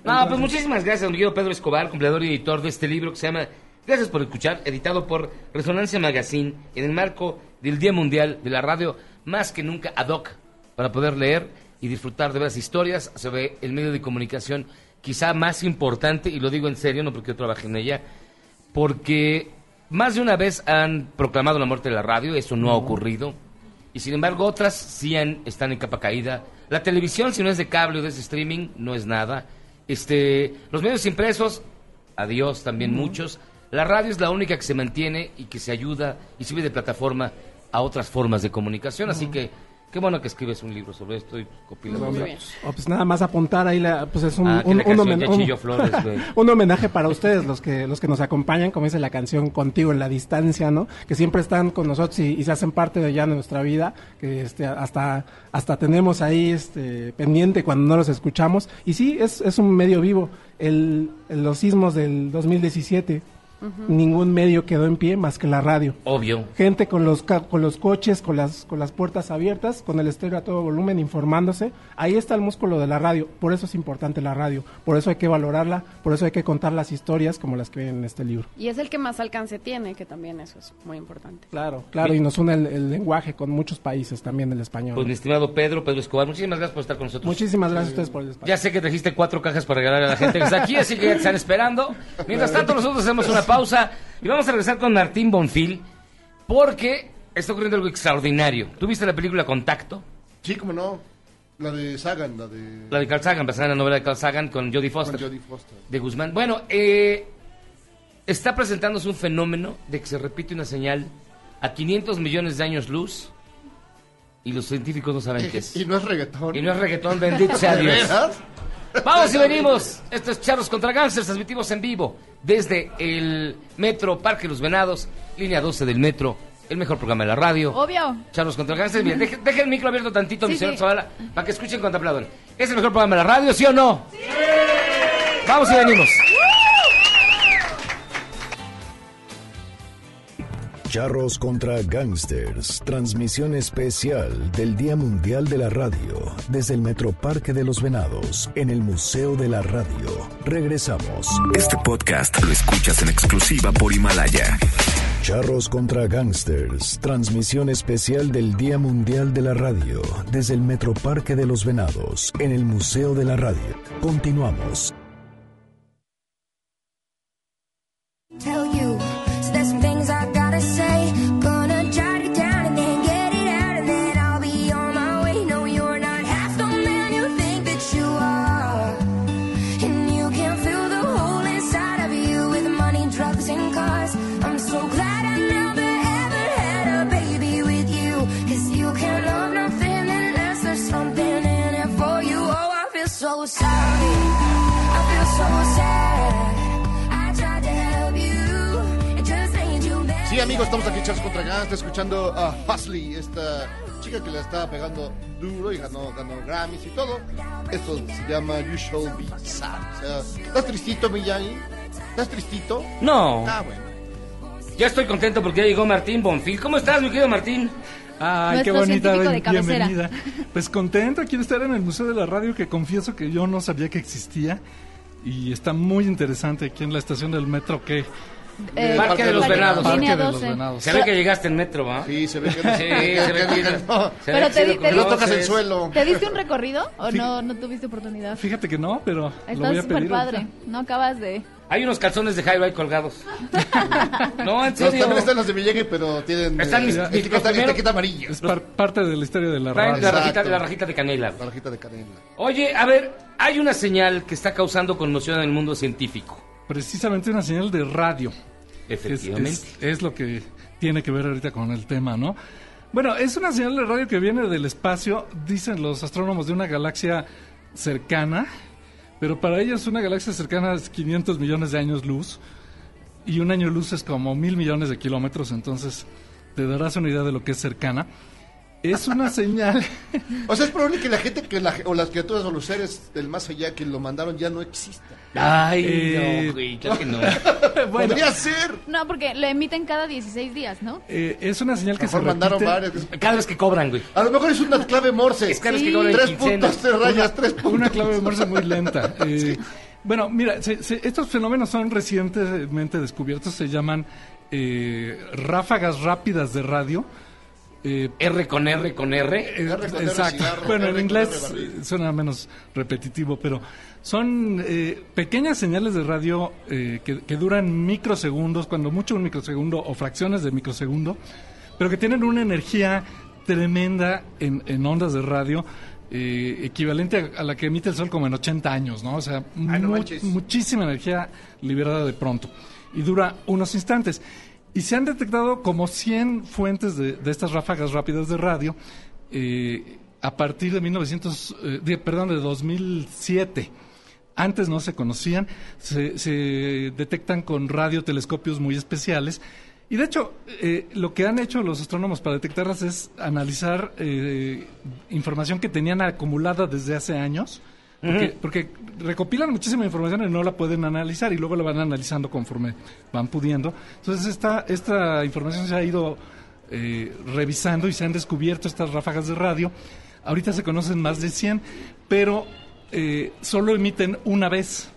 No, pues muchísimas gracias, don Guido Pedro Escobar, cumpleaños y editor de este libro que se llama Gracias por escuchar, editado por Resonancia Magazine en el marco del Día Mundial de la Radio, más que nunca ad hoc, para poder leer y disfrutar de las historias sobre el medio de comunicación quizá más importante, y lo digo en serio, no porque yo trabaje en ella, porque más de una vez han proclamado la muerte de la radio, eso no ha ocurrido, y sin embargo otras sí han- están en capa caída. La televisión, si no es de cable o de streaming, no es nada. Este, los medios impresos, adiós también muchos. La radio es la única que se mantiene y que se ayuda y sirve de plataforma a otras formas de comunicación, así que qué bueno que escribes un libro sobre esto y copilas los datos. O pues nada más apuntar ahí, la, pues es un, Ah, un, la un flores, homenaje para ustedes, los que, los que nos acompañan, como dice la canción, contigo en la distancia, ¿no? Que siempre están con nosotros y, y se hacen parte de ya de nuestra vida, que este, hasta, hasta tenemos ahí este, pendiente cuando no los escuchamos. Y sí, es, es un medio vivo. El, el- los sismos del 2017, ningún medio quedó en pie más que la radio. Obvio. Gente con los con los coches, con las con las puertas abiertas, con el estéreo a todo volumen, informándose. Ahí está el músculo de la radio. Por eso es importante la radio. Por eso hay que valorarla. Por eso hay que contar las historias como las que ven en este libro. Y es el que más alcance tiene, que también eso es muy importante. Claro, claro. Y nos une el, el lenguaje con muchos países también el español. Pues mi estimado Pedro, Pedro Escobar, muchísimas gracias por estar con nosotros. Muchísimas gracias a ustedes por el espacio. Ya sé que trajiste cuatro cajas para regalar a la gente que está aquí, así que ya te están esperando. Mientras tanto, nosotros hacemos una pausa y vamos a regresar con Martín Bonfil, porque está ocurriendo algo extraordinario. ¿Tú viste la película Contacto? Sí, cómo no. La de Sagan, la de... La de Carl Sagan, basada en la novela de Carl Sagan con Jodie Foster. Con Jodie Foster. De Guzmán. Bueno, eh, está presentándose un fenómeno de que se repite una señal a 500 millones de años luz y los científicos no saben qué es. Y no es reggaetón. Y no es reggaetón, bendito sea ¿De Dios. Vamos y venimos. Esto es Charlos contra Gangsters, transmitimos en vivo desde el Metro Parque Los Venados, línea 12 del Metro, el mejor programa de la radio. Obvio. Charlos contra Gangsters. Bien, deje, deje el micro abierto tantito, mi Sí, señor sí. Zavala, para que escuchen cuando aplaudan. ¿Es el mejor programa de la radio, sí o no? Vamos y venimos. Charros contra Gangsters, transmisión especial del Día Mundial de la Radio desde el Metroparque de los Venados en el Museo de la Radio. Regresamos. Este podcast lo escuchas en exclusiva por Himalaya. Charros contra Gangsters, transmisión especial del Día Mundial de la Radio desde el Metroparque de los Venados en el Museo de la Radio. Continuamos. Amigos, estamos aquí Charles contra Gangsta escuchando a Husley, esta chica que le estaba pegando duro y ganó, ganó Grammys y todo. Esto se llama You Shall Be Sad. O sea, ¿estás tristito, Miyagi? ¿Estás tristito? No. Ah, bueno. Ya estoy contento porque ya llegó Martín Bonfil. ¿Cómo estás, mi querido Martín? Ay, qué Nuestro bonita científico de bienvenida. Pues contento aquí de estar en el Museo de la Radio, que confieso que yo no sabía que existía. Y está muy interesante aquí en la estación del metro que... Eh, Parque de los Venados. Parque Línea de los 12. Venados. Se ve que llegaste en metro, ¿va? Sí, se ve que no, Sí, se ve que- no. Pero te te di- No tocas el suelo. ¿Te diste un recorrido o Sí. no, no tuviste oportunidad? Fíjate que no, pero lo voy a pedir. padre. No acabas de... Hay unos calzones de high colgados. no, en Los, serio. también están los de Miyagi, pero tienen Están mis- eh, mis- amarilla. Es par- parte de la historia de la rajita, la rajita de canela. La rajita de canela. Oye, a ver, hay una señal que está causando conmoción en el mundo científico. Precisamente una señal de radio. Es, Efectivamente. es- es lo que tiene que ver ahorita con el tema, ¿no? Bueno, es una señal de radio que viene del espacio, dicen los astrónomos, de una galaxia cercana, pero para ellos una galaxia cercana es 500 millones de años luz y un año luz es como mil millones de kilómetros, entonces te darás una idea de lo que es cercana. Es una señal. O sea, es probable que la gente que la- o las criaturas o los seres del más allá que lo mandaron ya no existan. Ay, Eh, no, güey, claro que no. Bueno. Podría ser. No, porque lo emiten cada 16 días, ¿no? Eh, es una señal que se mandaron varios. Cada vez que cobran, güey. A lo mejor es una clave Morse. Es cada vez que Sí. cobran Tres puntos, tres rayas, tres puntos. Una clave Morse muy lenta. Eh, Bueno, mira, se- se- estos fenómenos son recientemente descubiertos, se llaman eh, ráfagas rápidas de radio. Eh, R con R con R. eh, R con R, exacto. cigarro, bueno, R en inglés suena menos repetitivo, pero son eh, pequeñas señales de radio eh, que, que duran microsegundos, cuando mucho un microsegundo o fracciones de microsegundo, pero que tienen una energía tremenda en, en ondas de radio. eh, equivalente a, a la que emite el sol como en 80 años, ¿no? O sea, Ay, no mu- manches. muchísima energía liberada de pronto y dura unos instantes. Y se han detectado como 100 fuentes de, de estas ráfagas rápidas de radio eh, a partir de 1900, eh, de- perdón, de 2007. Antes no se conocían, se, se detectan con radiotelescopios muy especiales. Y de hecho, eh, lo que han hecho los astrónomos para detectarlas es analizar eh, información que tenían acumulada desde hace años, porque, porque recopilan muchísima información y no la pueden analizar y luego la van analizando conforme van pudiendo. Entonces esta, esta información se ha ido eh, revisando y se han descubierto estas ráfagas de radio. Ahorita se conocen más de 100, pero eh, solo emiten una vez.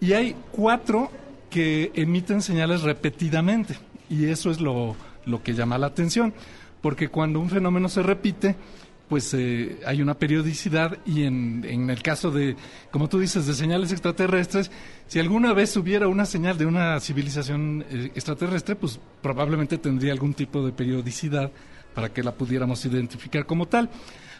Y hay cuatro que emiten señales repetidamente. Y eso es lo, lo que llama la atención. Porque cuando un fenómeno se repite, pues eh, hay una periodicidad y en, en el caso de, como tú dices, de señales extraterrestres, si alguna vez hubiera una señal de una civilización eh, extraterrestre, pues probablemente tendría algún tipo de periodicidad para que la pudiéramos identificar como tal.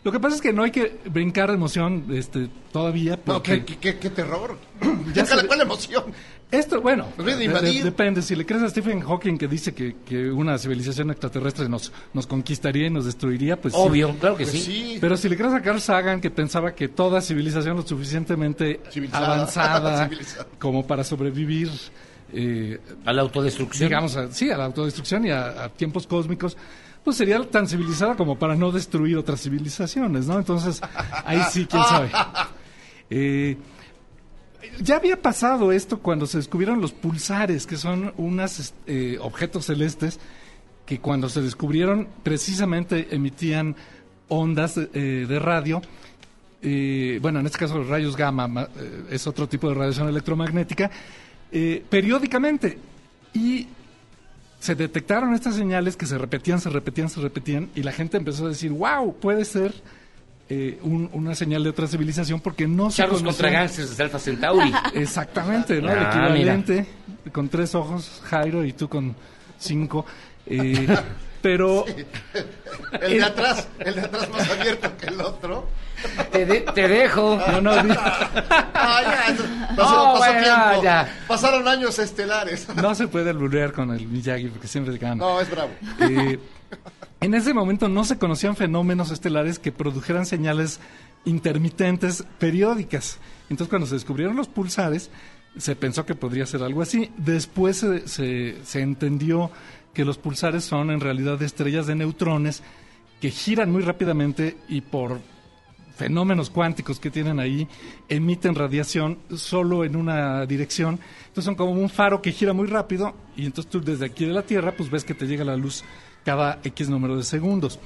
Lo que pasa es que no hay que brincar de emoción este, todavía. No, Porque qué, qué, qué terror. Ya se- ¿Cuál emoción? esto, bueno, de- de- depende. Si le crees a Stephen Hawking que dice que, que una civilización extraterrestre nos, nos conquistaría y nos destruiría, pues sí. Obvio, claro que Pues sí. sí. Pero si le crees a Carl Sagan que pensaba que toda civilización lo suficientemente Civilizada. avanzada como para sobrevivir, eh, A la autodestrucción. digamos, a- sí, a la autodestrucción y a, a tiempos cósmicos, pues sería tan civilizada como para no destruir otras civilizaciones, ¿no? Entonces, ahí sí, quién sabe. Eh, ya había pasado esto cuando se descubrieron los pulsares, que son unos objetos celestes que cuando se descubrieron precisamente emitían ondas eh, de radio. eh, bueno, en este caso los rayos gamma ma- es otro tipo de radiación electromagnética, periódicamente. Y se detectaron estas señales que se repetían, se repetían, se repetían, y la gente empezó a decir, wow, puede ser eh, un- una señal de otra civilización porque no se Charlos conocía- contra gangsters de Alpha Centauri. Exactamente, ¿no? El Ah, equivalente, con tres ojos, Jairo, y tú con cinco. eh, pero El de atrás, el de atrás más abierto que el otro. te, de- te dejo. no, no, Ah, ya, pasó, No, pasó bueno, tiempo. ya. Pasaron años estelares. no se puede alburear con el Miyagi porque siempre gana. No, es bravo. Eh, en ese momento no se conocían fenómenos estelares que produjeran señales intermitentes periódicas. Entonces, cuando se descubrieron los pulsares, se pensó que podría ser algo así. Después se, se- se entendió que los pulsares son en realidad estrellas de neutrones que giran muy rápidamente y por fenómenos cuánticos que tienen ahí emiten radiación solo en una dirección. Entonces son como un faro que gira muy rápido y entonces tú desde aquí de la Tierra pues ves que te llega la luz cada X número de segundos.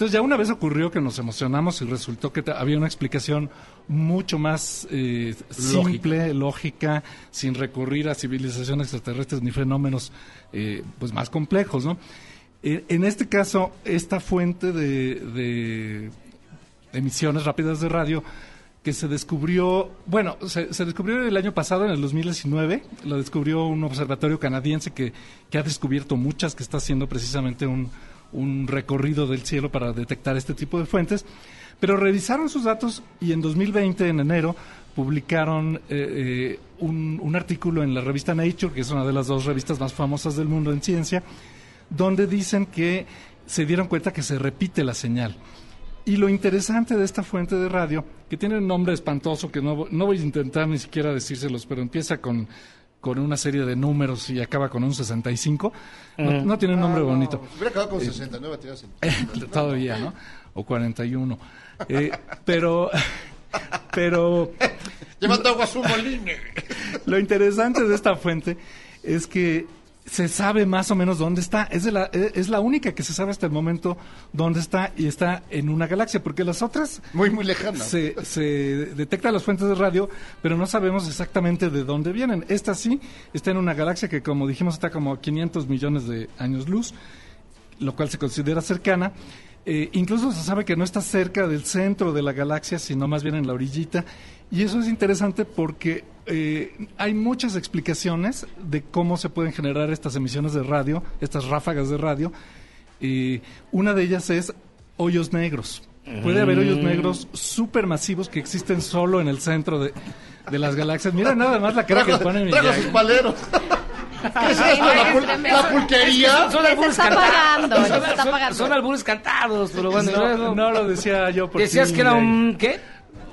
Entonces ya una vez ocurrió que nos emocionamos y resultó que había una explicación mucho más eh, simple, lógica, sin recurrir a civilizaciones extraterrestres ni fenómenos eh, pues más complejos, ¿no? Eh, en este caso, esta fuente de, de emisiones rápidas de radio que se descubrió, bueno, se, se descubrió el año pasado, en el 2019, lo descubrió un observatorio canadiense que, que ha descubierto muchas, que está haciendo precisamente un, un recorrido del cielo para detectar este tipo de fuentes, pero revisaron sus datos y en 2020, en enero, publicaron eh, eh, un, artículo en la revista Nature, que es una de las dos revistas más famosas del mundo en ciencia, donde dicen que se dieron cuenta que se repite la señal. Y lo interesante de esta fuente de radio, que tiene un nombre espantoso que no, no voy a intentar ni siquiera decírselos, pero empieza con, con una serie de números y acaba con un 65, no, no tiene un nombre Ah, no. bonito. Si hubiera acabado con Eh, 69 tiras en- Todavía, ¿no? O 41. Eh, pero, pero Llevando agua a su molino. lo interesante de esta fuente es que se sabe más o menos dónde está. Es, de la, eh, es la única que se sabe hasta el momento dónde está y está en una galaxia, porque las otras Muy, muy lejanas. se, se detectan las fuentes de radio, pero no sabemos exactamente de dónde vienen. Esta sí está en una galaxia que, como dijimos, está como a 500 millones de años luz, lo cual se considera cercana. Eh, incluso se sabe que no está cerca del centro de la galaxia, sino más bien en la orillita. Y eso es interesante porque eh, hay muchas explicaciones de cómo se pueden generar estas emisiones de radio, estas ráfagas de radio. Eh, una de ellas es hoyos negros. Puede haber hoyos negros supermasivos que existen solo en el centro de, de las galaxias. Mira nada más la cara que Trajo- pone mi trajo sus paleros. ¿Qué es esto? ¿La, pul- la pulquería? Son, albures cantados. Son- son- albures cantados, pero bueno, no, lo decía yo por Decías que era un... ¿Qué?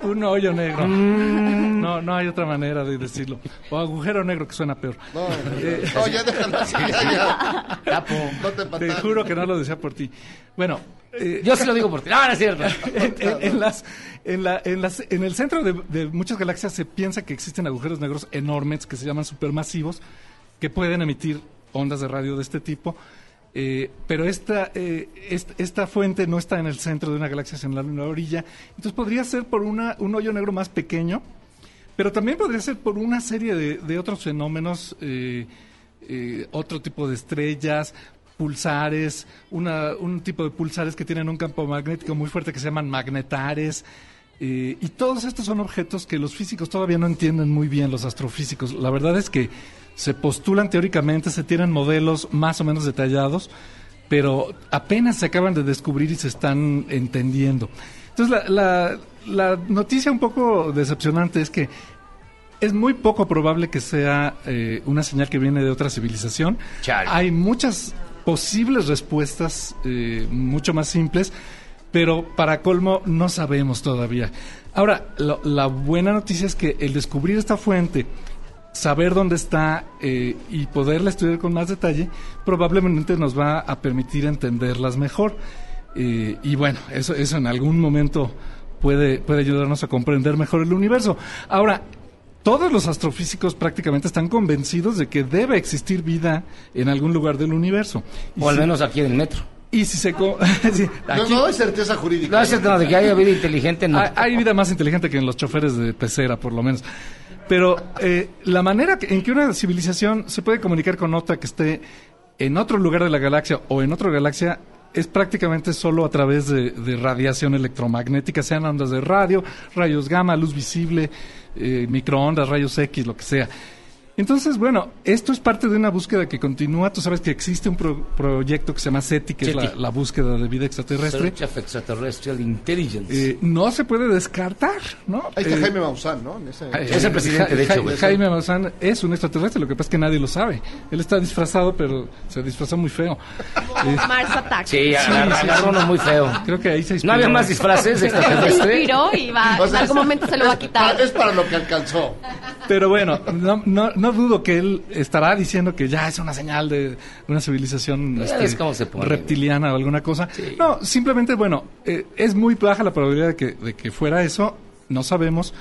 Un hoyo negro. Mm. No, no hay otra manera de decirlo. O agujero negro que suena peor. No, Eh, no, ya déjalo así, ya, ya. Capo. No te Te juro que no lo decía por ti. Bueno, eh, Yo sí lo digo por ti. No, no es cierto. en, en- en las, en, la- en las- en el centro de, de muchas galaxias se piensa que existen agujeros negros enormes que se llaman supermasivos que pueden emitir ondas de radio de este tipo. Eh, pero esta, eh, est- esta fuente no está en el centro de una galaxia, sino en la orilla. Entonces podría ser por una, un hoyo negro más pequeño, pero también podría ser por una serie de, otros fenómenos, eh, eh, otro tipo de estrellas, pulsares, un tipo de pulsares que tienen un campo magnético muy fuerte que se llaman magnetares. eh, y todos estos son objetos que los físicos todavía no entienden muy bien, los astrofísicos. La verdad es que se postulan teóricamente, se tienen modelos más o menos detallados, pero apenas se acaban de descubrir y se están entendiendo. Entonces, la- la noticia un poco decepcionante es que es muy poco probable que sea eh, una señal que viene de otra civilización. Chale. Hay muchas posibles respuestas, eh, mucho más simples, pero para colmo no sabemos todavía. Ahora, lo- la buena noticia es que el descubrir esta fuente, saber dónde está eh, y poderla estudiar con más detalle, probablemente nos va a permitir entenderlas mejor. Y bueno, eso, eso en algún momento puede, puede ayudarnos a comprender mejor el universo. Ahora, todos los astrofísicos prácticamente están convencidos de que debe existir vida en algún lugar del universo. Y O al si- menos aquí en el metro. Y si se... sí, No, aquí- no hay certeza jurídica. No cierto, no, de que haya vida inteligente, no. hay, hay vida más inteligente que en los choferes de pecera, por lo menos. Pero eh, la manera que- en que una civilización se puede comunicar con otra que esté en otro lugar de la galaxia o en otra galaxia es prácticamente solo a través de, radiación electromagnética, sean ondas de radio, rayos gamma, luz visible, eh, microondas, rayos X, lo que sea. Entonces, bueno, esto es parte de una búsqueda que continúa. Tú sabes que existe un pro- proyecto que se llama SETI, que es la, la búsqueda de vida extraterrestre. Search of Extraterrestrial Intelligence. Eh, no se puede descartar, ¿no? Ahí está Eh, Jaime Maussan, ¿no? En ese- Es el presidente, de hecho, Ja-. Jaime Maussan es un extraterrestre, lo que pasa es que nadie lo sabe. Él está disfrazado, pero se disfrazó muy feo. Eh, Mars Attack. Sí, agarró uno muy feo. creo que ahí se No inspiró. había más disfraces de Se extraterrestre. inspiró y va, O sea, en algún momento se lo va a quitar. Es para lo que alcanzó. Pero bueno, no, no, no dudo que él estará diciendo que ya es una señal de una civilización este, pone, reptiliana o alguna cosa. Sí. No, simplemente, bueno, eh, es muy baja la probabilidad de que, de que fuera eso, no sabemos,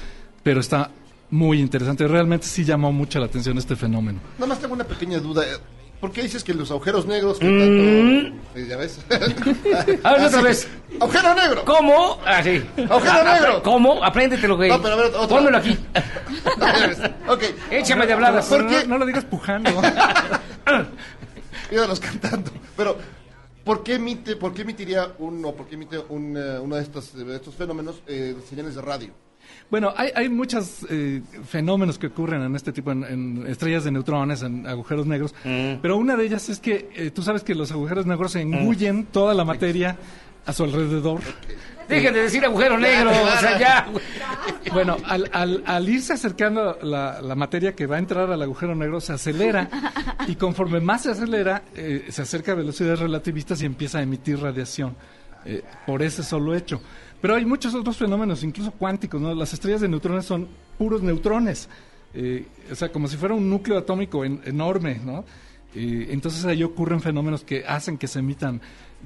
pero está muy interesante. Realmente sí llamó mucho la atención este fenómeno. Nada más tengo una pequeña duda. ¿Por qué dices que los agujeros negros que Mm. tanto... ¿Ya ves? A ver, otra vez. ¡Agujero negro! ¿Cómo? Ah, sí. Agujero Ah, negro. ¿Cómo? Apréndetelo, güey. No, pero a ver, otra. Pónmelo aquí. ok. Échame de habladas. ¿Por No, qué? no lo digas pujando. Ídolos cantando. Pero, ¿por qué emite, por qué emitiría uno, por qué emite un, eh, uno de estos, de estos fenómenos eh, señales de radio? Bueno, hay, hay muchos eh, fenómenos que ocurren en este tipo, en, en estrellas de neutrones, en agujeros negros, Mm. pero una de ellas es que eh, tú sabes que los agujeros negros engullen toda la materia a su alrededor. Dejen de decir agujero negro. O sea, ya. Bueno, al, al, al irse acercando la, la materia que va a entrar al agujero negro, se acelera y conforme más se acelera, eh, se acerca a velocidades relativistas y empieza a emitir radiación eh, por ese solo hecho. Pero hay muchos otros fenómenos, incluso cuánticos, ¿no? Las estrellas de neutrones son puros neutrones, eh, o sea, como si fuera un núcleo atómico en- enorme, ¿no? Eh, entonces ahí ocurren fenómenos que hacen que se emitan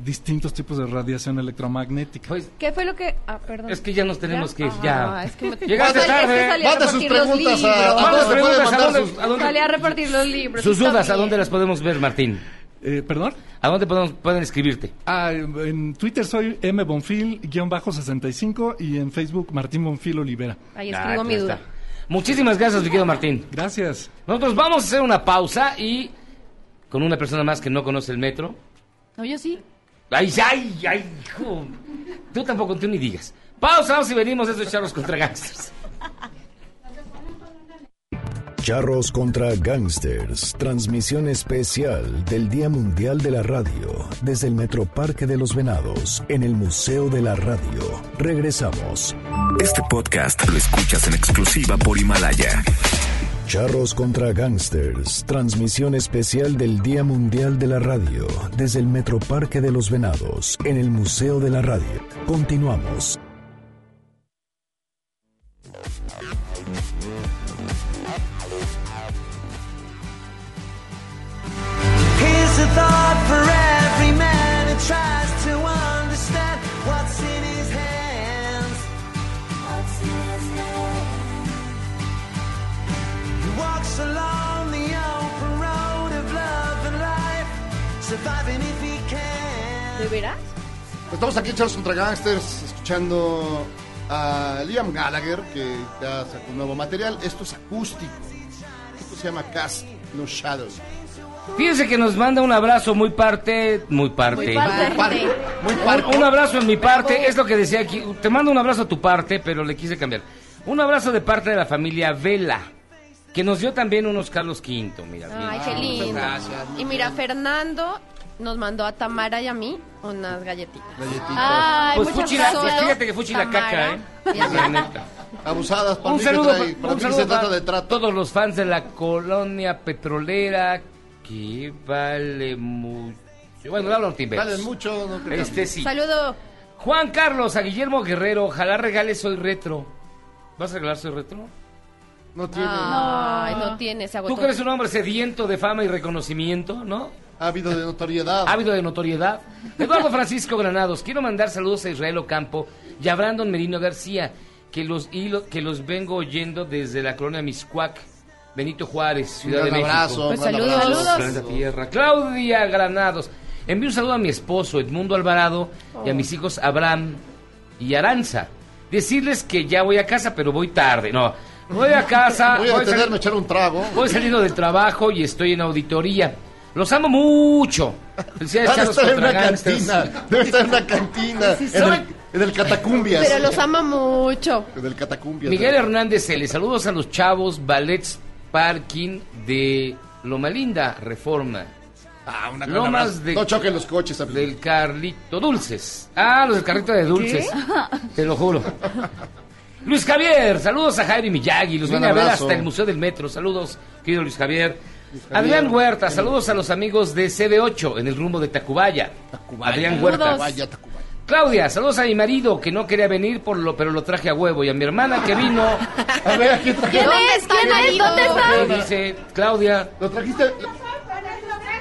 distintos tipos de radiación electromagnética. ¿Qué fue lo que.? Ah, perdón. Es que ya nos tenemos que ir, Ah, ya. es que me- Llegaste Es que tarde. a Manda sus preguntas a- a dónde ¿a mandar dónde- sus- a dónde- Salí a repartir los libros. Sus dudas, ¿a dónde las podemos ver, Martín? Eh, ¿Perdón? ¿A dónde podemos, pueden escribirte? Ah, en Twitter soy mbonfil-65 y en Facebook Martín Bonfil Olivera. Ahí Ah, escribo mi duda. está. Muchísimas gracias, mi querido Martín. Gracias. Nosotros vamos a hacer una pausa y con una persona más que no conoce el metro. No, yo sí. Ay, ay, ay, hijo. Tú tampoco, tú ni digas. Pausa, vamos y venimos de esos charros contra gangsters. Charros contra Gangsters, transmisión especial del Día Mundial de la Radio desde el Metroparque de los Venados en el Museo de la Radio. Regresamos. Este podcast lo escuchas en exclusiva por Himalaya. Charros contra Gangsters, transmisión especial del Día Mundial de la Radio desde el Metroparque de los Venados en el Museo de la Radio. Continuamos. ¿De veras? Estamos aquí en Charles contra Gangsters escuchando a Liam Gallagher que ya sacó un nuevo material. Esto es acústico. Esto se llama Cast No Shadows. Fíjense que nos manda un abrazo muy parte, muy parte. Muy parte. Par- muy Un, parco. un abrazo en mi parte, es lo que decía aquí. Te mando un abrazo a tu parte, pero le quise cambiar. Un abrazo de parte de la familia Vela, que nos dio también unos Carlos V. Mira, Ay, mira. qué lindo. gracias. Y mira, Fernando nos mandó a Tamara y a mí unas galletitas. Galletitas. Ay, Pues Fuchi la- pues fíjate que Fuchi la caca, ¿eh? La neta. Abusadas. Para Un mí que saludo, trae- para un saludo se trata para de trato. todos los fans de la colonia petrolera que vale mucho. Bueno, le hablo a Timber. Valen mucho. No creo. Este sí. Saludo. Juan Carlos, a Guillermo Guerrero, ojalá regale Soy Retro. ¿Vas a regalar Soy Retro? No tiene. Ay, no tiene, se agotó. Tú que eres un hombre sediento de fama y reconocimiento, ¿no? Habido de notoriedad. Ávido de notoriedad. Eduardo Francisco Granados, quiero mandar saludos a Israel Ocampo y a Brandon Merino García, que los, y lo- que los vengo oyendo desde la colonia Miscuac, Benito Juárez, Ciudad Un de gran México. abrazo. Pues un gran abrazo. Saludos. Planeta Tierra. Claudia Granados. Envío un saludo a mi esposo Edmundo Alvarado y a mis hijos Abraham y Aranza. Decirles que ya voy a casa, pero voy tarde. No, voy a casa. Voy a voy, detenerme a echar un trago. voy saliendo del trabajo y estoy en auditoría. Los amo mucho. Felicidades, Debe estar en una cantina. Debe estar en una cantina. Sí, en, el, en el Catacumbias. Pero los ama mucho. En el Catacumbias. Miguel Hernández L. Saludos a los chavos Ballets Parking de Loma Linda, Reforma. Ah, una gran Lomas de- No choquen los coches. amigo. Del Carlito Dulces. Ah, los del carrito de dulces. Te lo juro. Luis Javier, saludos a Jaime Miyagi. Los vine a ver hasta el Museo del Metro. Saludos, querido Luis Javier. Javier. Adrián Huerta, saludos a los amigos de CB8 en el rumbo de Tacubaya. Tacubaya. Adrián Huerta. Tacubaya, Tacubaya. Claudia, saludos a mi marido que no quería venir, por lo, pero lo traje a huevo. Y a mi hermana que vino. A ver, aquí traje- ¿Quién ¿Dónde es? está ¿Quién es? ¿Dónde está? que dice Claudia. ¿Lo trajiste?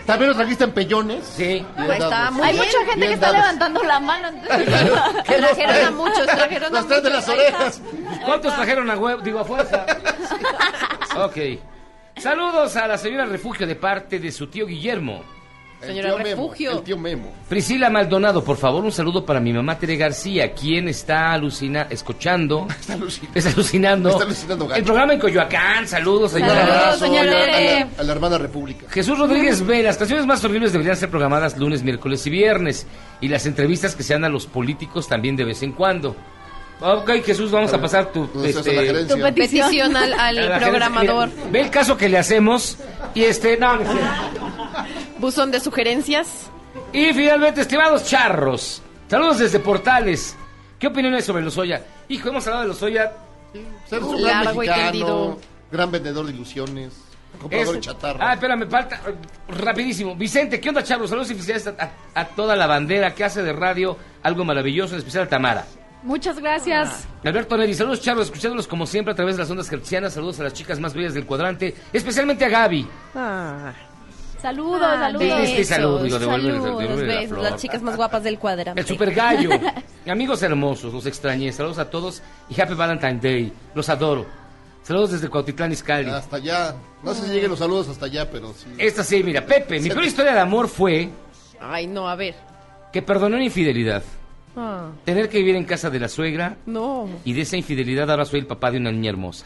¿También lo trajiste en pellones? Sí. Pues está muy Hay bien. mucha gente Bien que está dados. levantando la mano. entonces- Trajeron a muchos, trajeron a Las tres de muchos. las orejas. ¿Cuántos trajeron a huevo? Digo, a fuerza. ok. Saludos a la señora Refugio de parte de su tío Guillermo. El Señora Memo, Refugio. El tío Memo. Priscila Maldonado, por favor, un saludo para mi mamá Tere García, quien está alucina, escuchando, Está alucinando. está alucinando, Está alucinando gacho. el programa en Coyoacán. Saludos, señora. Saludos, abrazo señor a la- a hermana República. Jesús Rodríguez B. Las canciones más horribles deberían ser programadas lunes, miércoles y viernes. Y las entrevistas que se dan a los políticos también de vez en cuando. Ok, Jesús, vamos a pasar tu, este. Tu petición. Petición al, programador. Mira, ve el caso que le hacemos y este, no, no. Buzón de sugerencias. Y finalmente, estimados charros, saludos desde Portales. ¿Qué opiniones sobre Lozoya? Hijo, hemos hablado de Lozoya. Ser un gran Largo y mexicano, tendido. gran vendedor de ilusiones, comprador de Es- chatarra. Ah, espérame, falta. eh, Rapidísimo. Vicente, ¿qué onda, charros? Saludos y felicidades a, a- a toda la bandera que hace de radio algo maravilloso, en especial a Tamara. Muchas gracias. Alberto Neri, saludos Charlos, escuchándolos como siempre a través de las ondas gercianas, saludos a las chicas más bellas del cuadrante, especialmente a Gaby. Saludos, Ah, saludos. Sí, sí, salud, digo, Saludos, devuélvele la besos, flor. las chicas más guapas del cuadrante. El super gallo. Amigos hermosos, los extrañé. Saludos a todos y Happy Valentine's Day. Los adoro. Saludos desde Cuautitlán Izcalli. Hasta allá. No sé si lleguen los saludos hasta allá, pero sí. Esta sí, mira, Pepe, mi peor historia de amor fue Ay, no, a ver. que perdonó una infidelidad. Ah, Tener que vivir en casa de la suegra no. y de esa infidelidad ahora soy el papá de una niña hermosa.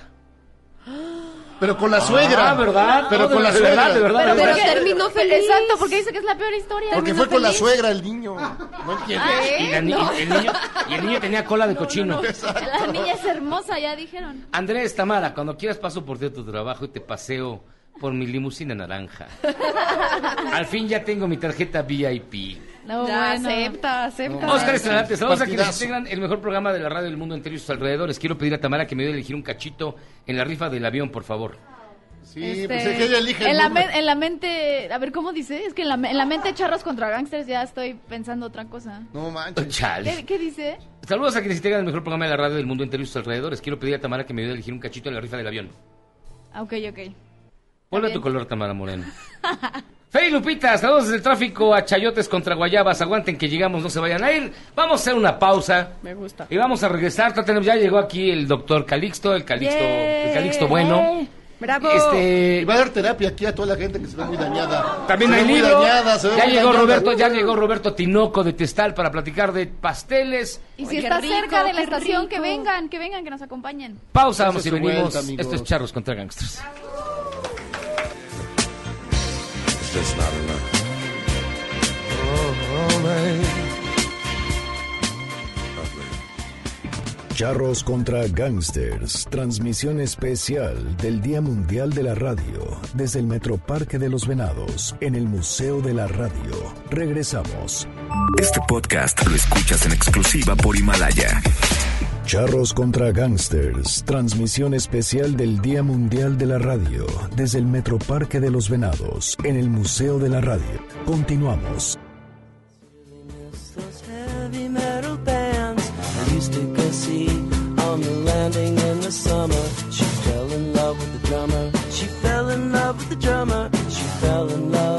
Pero con la suegra. Ah, ¿verdad? Pero No, con de- la de suegra. verdad, de verdad, Pero, terminó feliz. Exacto, porque dice que es la peor historia. Porque fue con la suegra el niño. No entiendes. Ah, Y, la ni- no. y el niño, y el niño tenía cola de cochino. La niña es hermosa, ya dijeron. Andrés Tamara, cuando quieras paso por ti a tu trabajo y te paseo por mi limusina naranja. Al fin ya tengo mi tarjeta VIP. No, Ya, bueno. acepta, acepta. Oscar Escalante, saludos a quienes integran el mejor programa de la radio del mundo entero y sus alrededores. Quiero pedir a Tamara que me ayude a elegir un cachito en la rifa del avión, por favor. Sí, Este, pues es que ella elige el en, la en mente, a ver, ¿cómo dice? Es que en la, en la mente charros contra gangsters ya estoy pensando otra cosa. No manches. Chale. ¿Qué, qué dice? Saludos a quienes integran el mejor programa de la radio del mundo entero y sus alrededores. Quiero pedir a Tamara que me ayude a elegir un cachito en la rifa del avión. Ok, ok. Vuelve a tu color, Tamara Moreno. Fey Lupita, saludos desde el tráfico a Chayotes contra Guayabas. Aguanten que llegamos, no se vayan a ir. Vamos a hacer una pausa Me gusta. y vamos a regresar. Ya tenemos- Ya llegó aquí el doctor Calixto, el Calixto, el Calixto bueno. Bravo. Este, Y va a dar terapia aquí a toda la gente que se ve muy dañada. También Se hay libro. dañada, se ve ya muy llegó dañada. Roberto, ya llegó Roberto Tinoco de Testal para platicar de pasteles. Y si está rico, cerca de la estación, que vengan, que vengan, que nos acompañen. Pausa, vamos y venimos. vuelta. Esto es Charros contra Gangsters. Charros contra Gangsters, transmisión especial del Día Mundial de la Radio desde el Metroparque de los Venados en el Museo de la Radio. Regresamos. Este podcast lo escuchas en exclusiva por Himalaya. Charros contra Gangsters, transmisión especial del Día Mundial de la Radio desde el Metroparque de los Venados en el Museo de la Radio. Continuamos. She fell in love with the drummer. She fell in love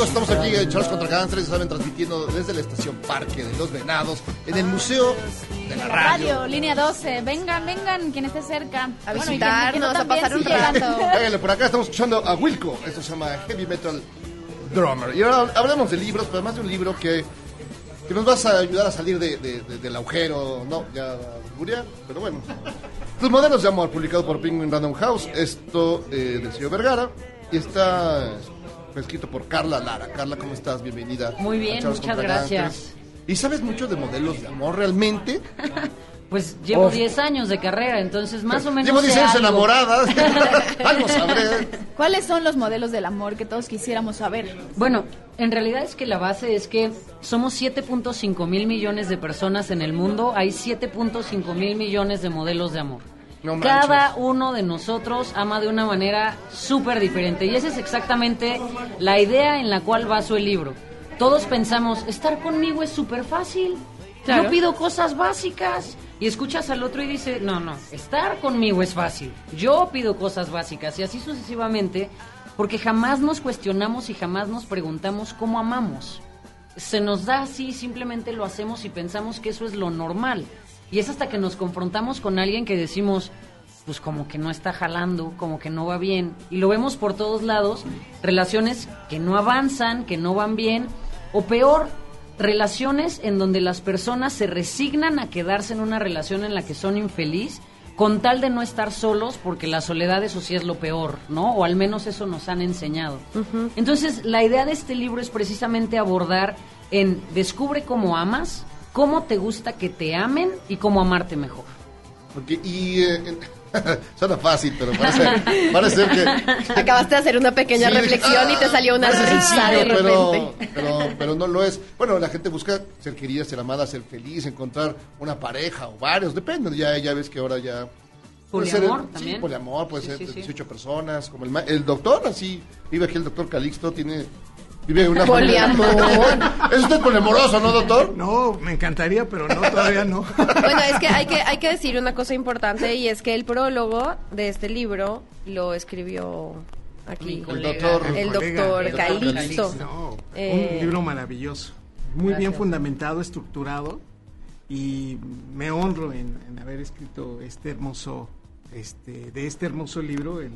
amigos, estamos aquí en Charles contra Gangsters, saben, transmitiendo desde la estación Parque de los Venados, en el Museo de la Radio. Radio, línea 12. Vengan, vengan, quien esté cerca. A Bueno, y quien- visitarnos, quien no a pasar un rato. Háganle por acá, estamos escuchando a Wilco, esto se llama Heavy Metal Drummer. Y ahora hablamos de libros, pero además de un libro que, que nos vas a ayudar a salir de- de- de- del agujero, no, ya Guria, pero bueno. Tus modelos de amor, publicado por Penguin Random House, esto eh, del señor Vergara, y está escrito por Carla Lara. Carla, ¿cómo estás? Bienvenida. Muy bien, muchas gracias. ¿Y sabes mucho de modelos de amor realmente? Pues llevo. 10 años de carrera, entonces más o menos. Llevo 10 sé años enamorada. Algo sabré. ¿Cuáles son los modelos del amor que todos quisiéramos saber? Bueno, en realidad es que la base es que somos 7.5 mil millones de personas en el mundo, hay 7.5 mil millones de modelos de amor. No. Cada uno de nosotros ama de una manera súper diferente y esa es exactamente la idea en la cual basó el libro. Todos pensamos, estar conmigo es súper fácil, Claro. yo pido cosas básicas y escuchas al otro y dice, no, no, estar conmigo es fácil, yo pido cosas básicas y así sucesivamente, porque jamás nos cuestionamos y jamás nos preguntamos cómo amamos. Se nos da así, simplemente lo hacemos y pensamos que eso es lo normal. Y es hasta que nos confrontamos con alguien que decimos, pues como que no está jalando, como que no va bien. Y lo vemos por todos lados, relaciones que no avanzan, que no van bien, o peor, relaciones en donde las personas se resignan a quedarse en una relación en la que son infeliz con tal de no estar solos, porque la soledad eso sí es lo peor, ¿no? O al menos eso nos han enseñado. Entonces, la idea de este libro es precisamente abordar en descubre cómo amas, cómo te gusta que te amen y cómo amarte mejor. Porque, y eh, en- Suena fácil, pero parece, parece que... Acabaste de hacer una pequeña Sí, reflexión y te salió una risa sencillo, de pero, repente. pero, pero no lo es. Bueno, la gente busca ser querida, ser amada, ser feliz, encontrar una pareja o varios, depende. Ya, ya ves que ahora ya... puede ser- Poliamor sí, también. poliamor, puede Sí, ser sí, de sí. 18 personas, como el, ma- el doctor, así, vive aquí el doctor Calixto, tiene... Vive en una Poliamor. ¿Es usted poliamoroso, no, doctor? No, me encantaría, pero no, todavía no. Bueno, es que hay que hay que decir una cosa importante y es que el prólogo de este libro lo escribió aquí El doctor, el colega, doctor Calixto. No, Eh, un libro maravilloso, muy bien fundamentado, estructurado y me honro en, en haber escrito este hermoso, este, de este hermoso libro, el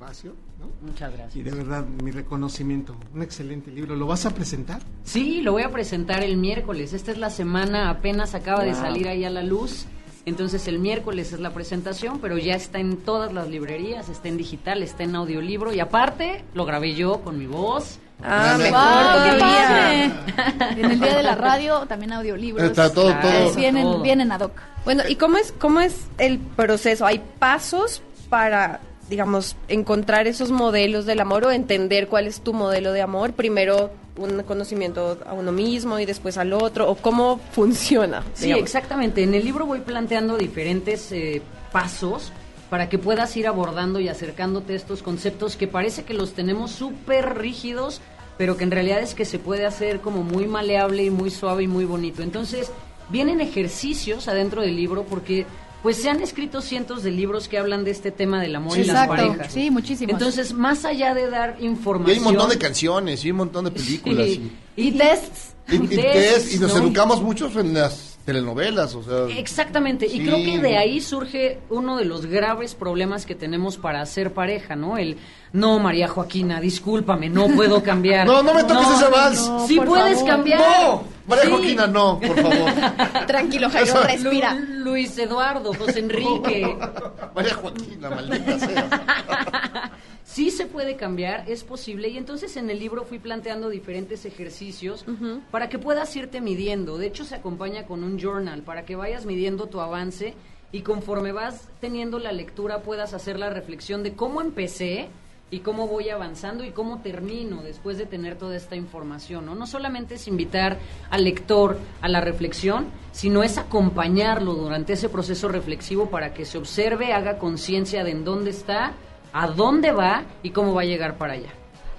prefacio, ¿no? Muchas gracias. Y de verdad mi reconocimiento, un excelente libro. ¿Lo vas a presentar? Sí, lo voy a presentar el miércoles. Esta es la semana, apenas acaba de salir ahí a la luz. Entonces el miércoles es la presentación, pero ya está en todas las librerías, está en digital, está en audiolibro y aparte lo grabé yo con mi voz. Ah, mejor ¡Wow, qué todavía. padre! En el día de la radio también audiolibros. Está todo, Ah, todo. Vienen, Todo. vienen ad hoc. Bueno, ¿y cómo es cómo es el proceso? ¿Hay pasos para digamos encontrar esos modelos del amor o entender cuál es tu modelo de amor? Primero un conocimiento a uno mismo y después al otro o cómo funciona. Sí, digamos? exactamente. En el libro voy planteando diferentes eh, pasos para que puedas ir abordando y acercándote a estos conceptos que parece que los tenemos súper rígidos, pero que en realidad es que se puede hacer como muy maleable y muy suave y muy bonito. Entonces, vienen ejercicios adentro del libro porque pues se han escrito cientos de libros que hablan de este tema del amor y las Exacto. parejas. Sí, muchísimos. Entonces, más allá de dar Y información... hay un montón de canciones y un montón de películas. Sí. Y, Y tests. y- y tests, test, y nos ¿no? educamos muchos en las telenovelas, o sea... Exactamente, y creo que de ahí surge uno de los graves problemas que tenemos para hacer pareja, ¿no? El, no, María Joaquina, discúlpame, no puedo cambiar. No, no me toques ese vals. no, sí puedes favor. cambiar. No, María Sí. Joaquina, no, por favor. Tranquilo, Jairo, Eso- respira. Lu- Luis Eduardo, José Enrique. María Joaquina, maldita sea. Sí se puede cambiar, es posible. Y entonces en el libro fui planteando diferentes ejercicios para que puedas irte midiendo. De hecho, se acompaña con un journal para que vayas midiendo tu avance y conforme vas teniendo la lectura puedas hacer la reflexión de cómo empecé y cómo voy avanzando y cómo termino después de tener toda esta información. ¿no? no solamente es invitar al lector a la reflexión, sino es acompañarlo durante ese proceso reflexivo para que se observe, haga conciencia de en dónde está, a dónde va y cómo va a llegar para allá.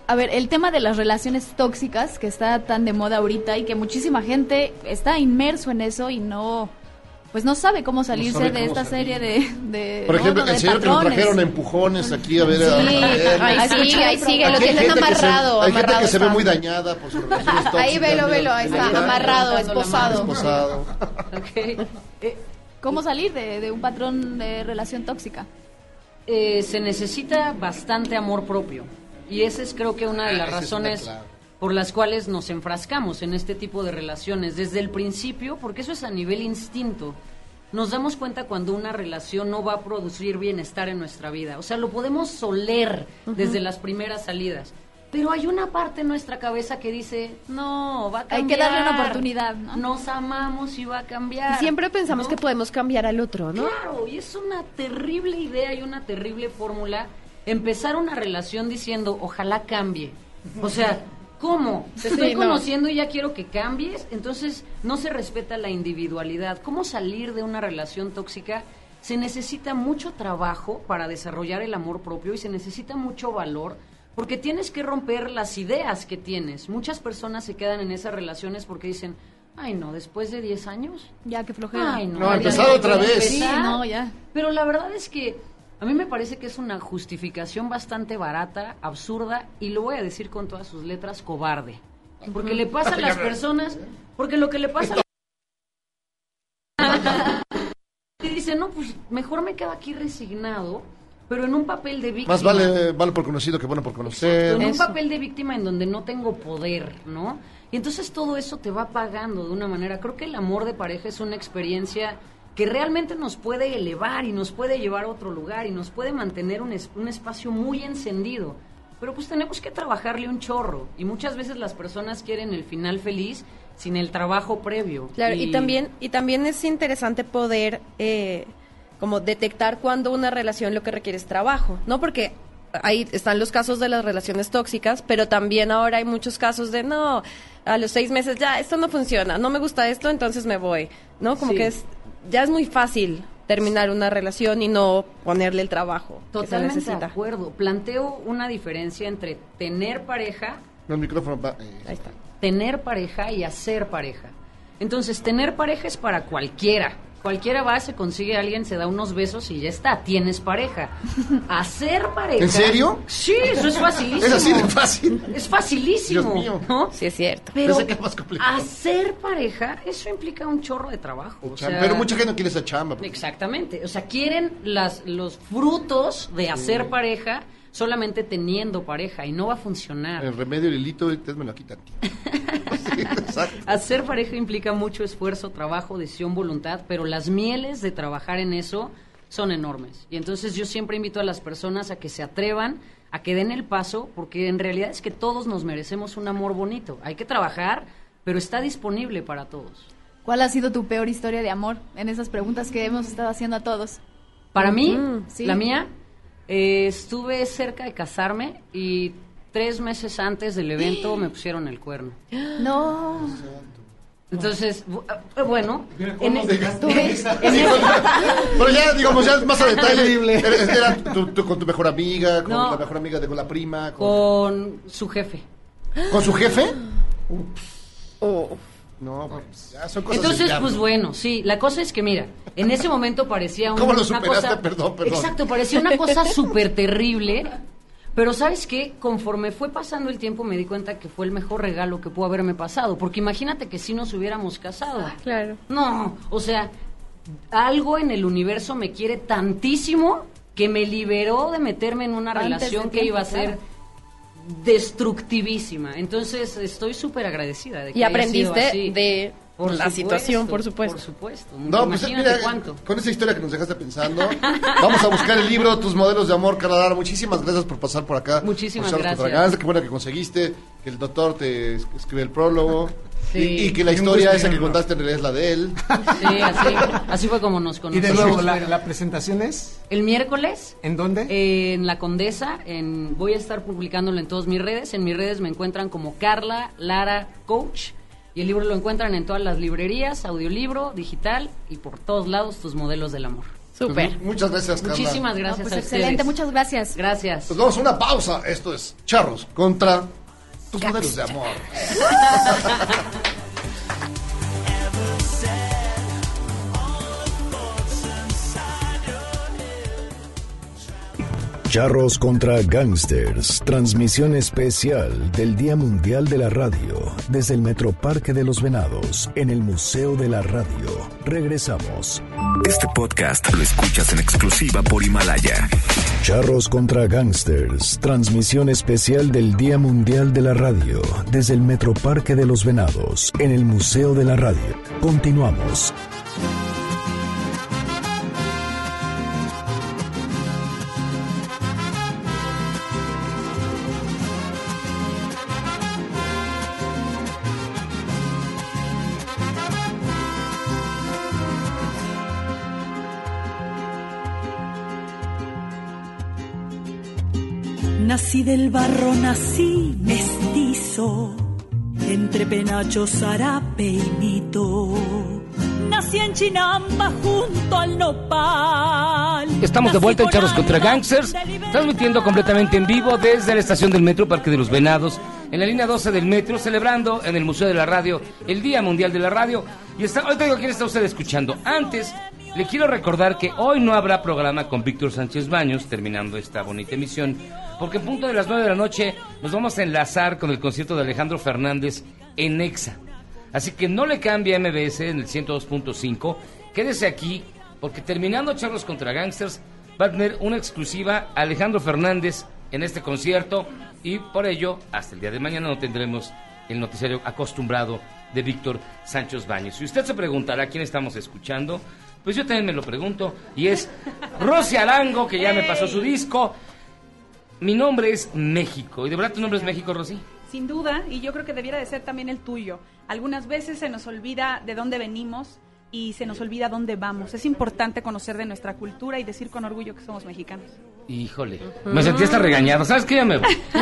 A ver, el tema de las relaciones tóxicas que está tan de moda ahorita y que muchísima gente está inmerso en eso y no pues no sabe cómo salirse sabe de cómo esta salir. serie de, de Por ejemplo, no, el de señor que lo patrones. trajeron empujones aquí a ver... Sí, a- a ver. ahí sigue, ahí sigue, lo hay tienen gente que se- amarrado. Hay gente que se ve muy dañada por sus relaciones tóxicas. Ahí velo, velo, ahí está, está. amarrado, esposado. Esposado. Ok. Eh, ¿Cómo salir de, de un patrón de relación tóxica? Eh, se necesita bastante amor propio. Y esa es creo que una de Ah, las razones por las cuales nos enfrascamos en este tipo de relaciones desde el principio, porque eso es a nivel instinto. Nos damos cuenta cuando una relación no va a producir bienestar en nuestra vida. O sea, lo podemos oler desde las primeras salidas. Pero hay una parte en nuestra cabeza que dice, no, va a cambiar. Hay que darle una oportunidad, ¿no? Nos amamos y va a cambiar. Y siempre pensamos ¿no? que podemos cambiar al otro, ¿no? Claro, y es una terrible idea y una terrible fórmula empezar una relación diciendo, ojalá cambie. O sea, ¿cómo? Te estoy Sí, no. conociendo y ya quiero que cambies, entonces no se respeta la individualidad. ¿Cómo salir de una relación tóxica? Se necesita mucho trabajo para desarrollar el amor propio y se necesita mucho valor porque tienes que romper las ideas que tienes. Muchas personas se quedan en esas relaciones porque dicen, ay no, después de 10 años, Ya que flojera. Ay, no, No, empezar otra vez. Sí, no, ya. Pero la verdad es que a mí me parece que es una justificación bastante barata, absurda, y lo voy a decir con todas sus letras, cobarde. Porque le pasa a las personas, porque lo que le pasa a las y dice, no, pues mejor me quedo aquí resignado, pero en un papel de víctima. Más vale, vale por conocido que bueno por conocer. En un papel de víctima en donde no tengo poder, ¿no? Y entonces todo eso te va pagando de una manera. Creo que el amor de pareja es una experiencia que realmente nos puede elevar y nos puede llevar a otro lugar y nos puede mantener un, es- un espacio muy encendido. Pero pues tenemos que trabajarle un chorro. Y muchas veces las personas quieren el final feliz sin el trabajo previo. Claro, y, también y también es interesante poder eh, como detectar cuando una relación lo que requiere es trabajo, ¿no? Porque ahí están los casos de las relaciones tóxicas, pero también ahora hay muchos casos de no, a los seis meses ya, esto no funciona, no me gusta esto, entonces me voy, ¿no? Como Sí. que es, ya es muy fácil terminar una relación y no ponerle el trabajo que se Totalmente de acuerdo. Planteo una diferencia entre tener pareja, El micrófono va. eh, Ahí está. tener pareja y hacer pareja. Entonces, tener pareja es para cualquiera. Cualquiera va, se consigue a alguien, se da unos besos y ya está, tienes pareja. Hacer pareja. ¿En serio? Sí, eso es facilísimo. Es así de fácil. Es facilísimo. Dios mío. ¿no? Sí, es cierto. Pero Pensé que era más complicado. hacer pareja, eso implica un chorro de trabajo. o sea- Pero mucha gente no quiere esa chamba. Exactamente. O sea, quieren las, los frutos de hacer pareja solamente teniendo pareja y no va a funcionar. El remedio, el hilito, ustedes me lo quitan. Sí. Hacer pareja implica mucho esfuerzo, trabajo, decisión, voluntad, pero las mieles de trabajar en eso son enormes. Y entonces yo siempre invito a las personas a que se atrevan, a que den el paso, porque en realidad es que todos nos merecemos un amor bonito. Hay que trabajar, pero está disponible para todos. ¿Cuál ha sido tu peor historia de amor en esas preguntas que hemos estado haciendo a todos? Para mí, Sí. la mía, eh, estuve cerca de casarme y tres meses antes del evento me pusieron el cuerno. No. Entonces, eh, bueno, ¿Cómo en, tuve- esa? en Pero ya, digamos, ya más a detalle. Era, tu- tu- con tu mejor amiga, con No. la mejor amiga de con la prima, con, con su jefe. ¿con su jefe. Oh. No, pues, ya son cosas del Entonces, pues bueno, sí, la cosa es que mira, en ese momento parecía un- ¿Cómo lo una cosa... Perdón, perdón. Exacto, parecía una cosa súper terrible, pero ¿sabes qué? Conforme fue pasando el tiempo me di cuenta que fue el mejor regalo que pudo haberme pasado, porque imagínate que si nos hubiéramos casado. Claro. No, o sea, algo en el universo me quiere tantísimo que me liberó de meterme en una Antes relación que iba a ser claro. Destructivísima. Entonces, estoy súper agradecida de que Y haya sido aprendiste así. de Por la supuesto, situación, por supuesto. Por supuesto. No, pues mira, cuánto. con esa historia que nos dejaste pensando, vamos a buscar el libro Tus modelos de amor, Lara. Muchísimas gracias por pasar por acá. Muchísimas por gracias. Qué bueno que conseguiste, que el doctor te es- escribe el prólogo. Sí. Y, y que la historia esa que contaste en realidad es la de él. Sí, así, así fue como nos Y conocimos. de nuevo, la, presentación es. El miércoles ¿En dónde? en La Condesa, en, voy a estar publicándolo en todas mis redes. En mis redes me encuentran como Carla Lara Coach. Y el libro lo encuentran en todas las librerías, audiolibro, digital y por todos lados tus modelos del amor. Súper. Pues, muchas gracias, Carla. Muchísimas No, gracias pues a excelente, ustedes. muchas gracias. Gracias. Pues vamos a una pausa. Esto es Charros contra tus modelos de amor. Charros contra Gangsters, transmisión especial del Día Mundial de la Radio desde el Metroparque de los Venados en el Museo de la Radio. Regresamos. Este podcast lo escuchas en exclusiva por Himalaya. Charros contra Gangsters, transmisión especial del Día Mundial de la Radio desde el Metroparque de los Venados en el Museo de la Radio. Continuamos. Del barro, nací mestizo, entre penacho, zarape y mito. Nací en Chinamba junto al nopal. Estamos de vuelta en con Charros contra Gangsters, transmitiendo completamente en vivo desde la estación del metro Parque de los Venados, en la línea 12 del metro, celebrando en el Museo de la Radio el Día Mundial de la Radio. Y está, ahorita digo quién está usted escuchando. Antes, le quiero recordar que hoy no habrá programa con Víctor Sánchez Baños, terminando esta bonita emisión, porque en punto de las 9 de la noche nos vamos a enlazar con el concierto de Alejandro Fernández en Exa. Así que no le cambie a MBS en el 102.5. Quédese aquí, porque terminando Charlos contra Gangsters, va a tener una exclusiva a Alejandro Fernández en este concierto. Y por ello, hasta el día de mañana no tendremos el noticiario acostumbrado de Víctor Sánchez Baños. Si usted se preguntará quién estamos escuchando, pues yo también me lo pregunto. Y es Rosy Arango, que ya me pasó su disco. Mi nombre es México. ¿Y de verdad tu nombre es México, Rosy? Sin duda, y yo creo que debiera de ser también el tuyo. Algunas veces se nos olvida de dónde venimos, y se nos olvida dónde vamos. Es importante conocer de nuestra cultura y decir con orgullo que somos mexicanos. Híjole, me sentí hasta regañado. ¿Sabes qué? Ya me voy.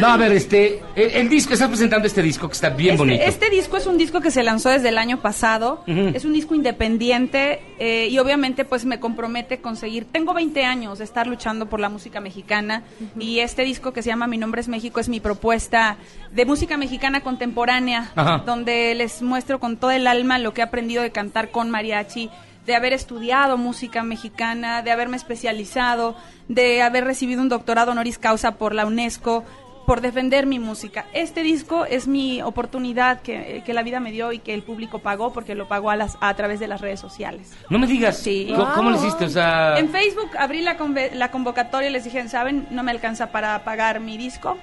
No, a ver, este, el, el disco, estás presentando este disco que está bien bonito. Este disco es un disco que se lanzó desde el año pasado. Es un disco independiente eh, y obviamente pues me compromete conseguir. Tengo 20 años de estar luchando por la música mexicana y este disco que se llama Mi nombre es México es mi propuesta de música mexicana contemporánea, Ajá. donde les muestro con todo el alma lo que he aprendido de cantar con mariachi de haber estudiado música mexicana, de haberme especializado, de haber recibido un doctorado honoris causa por la UNESCO, por defender mi música. Este disco es mi oportunidad que, que la vida me dio y que el público pagó porque lo pagó a, las, a través de las redes sociales. No me digas, Sí. ¿cómo, cómo lo hiciste? O sea, En Facebook abrí la, conve- la convocatoria y les dije, ¿saben? No me alcanza para pagar mi disco.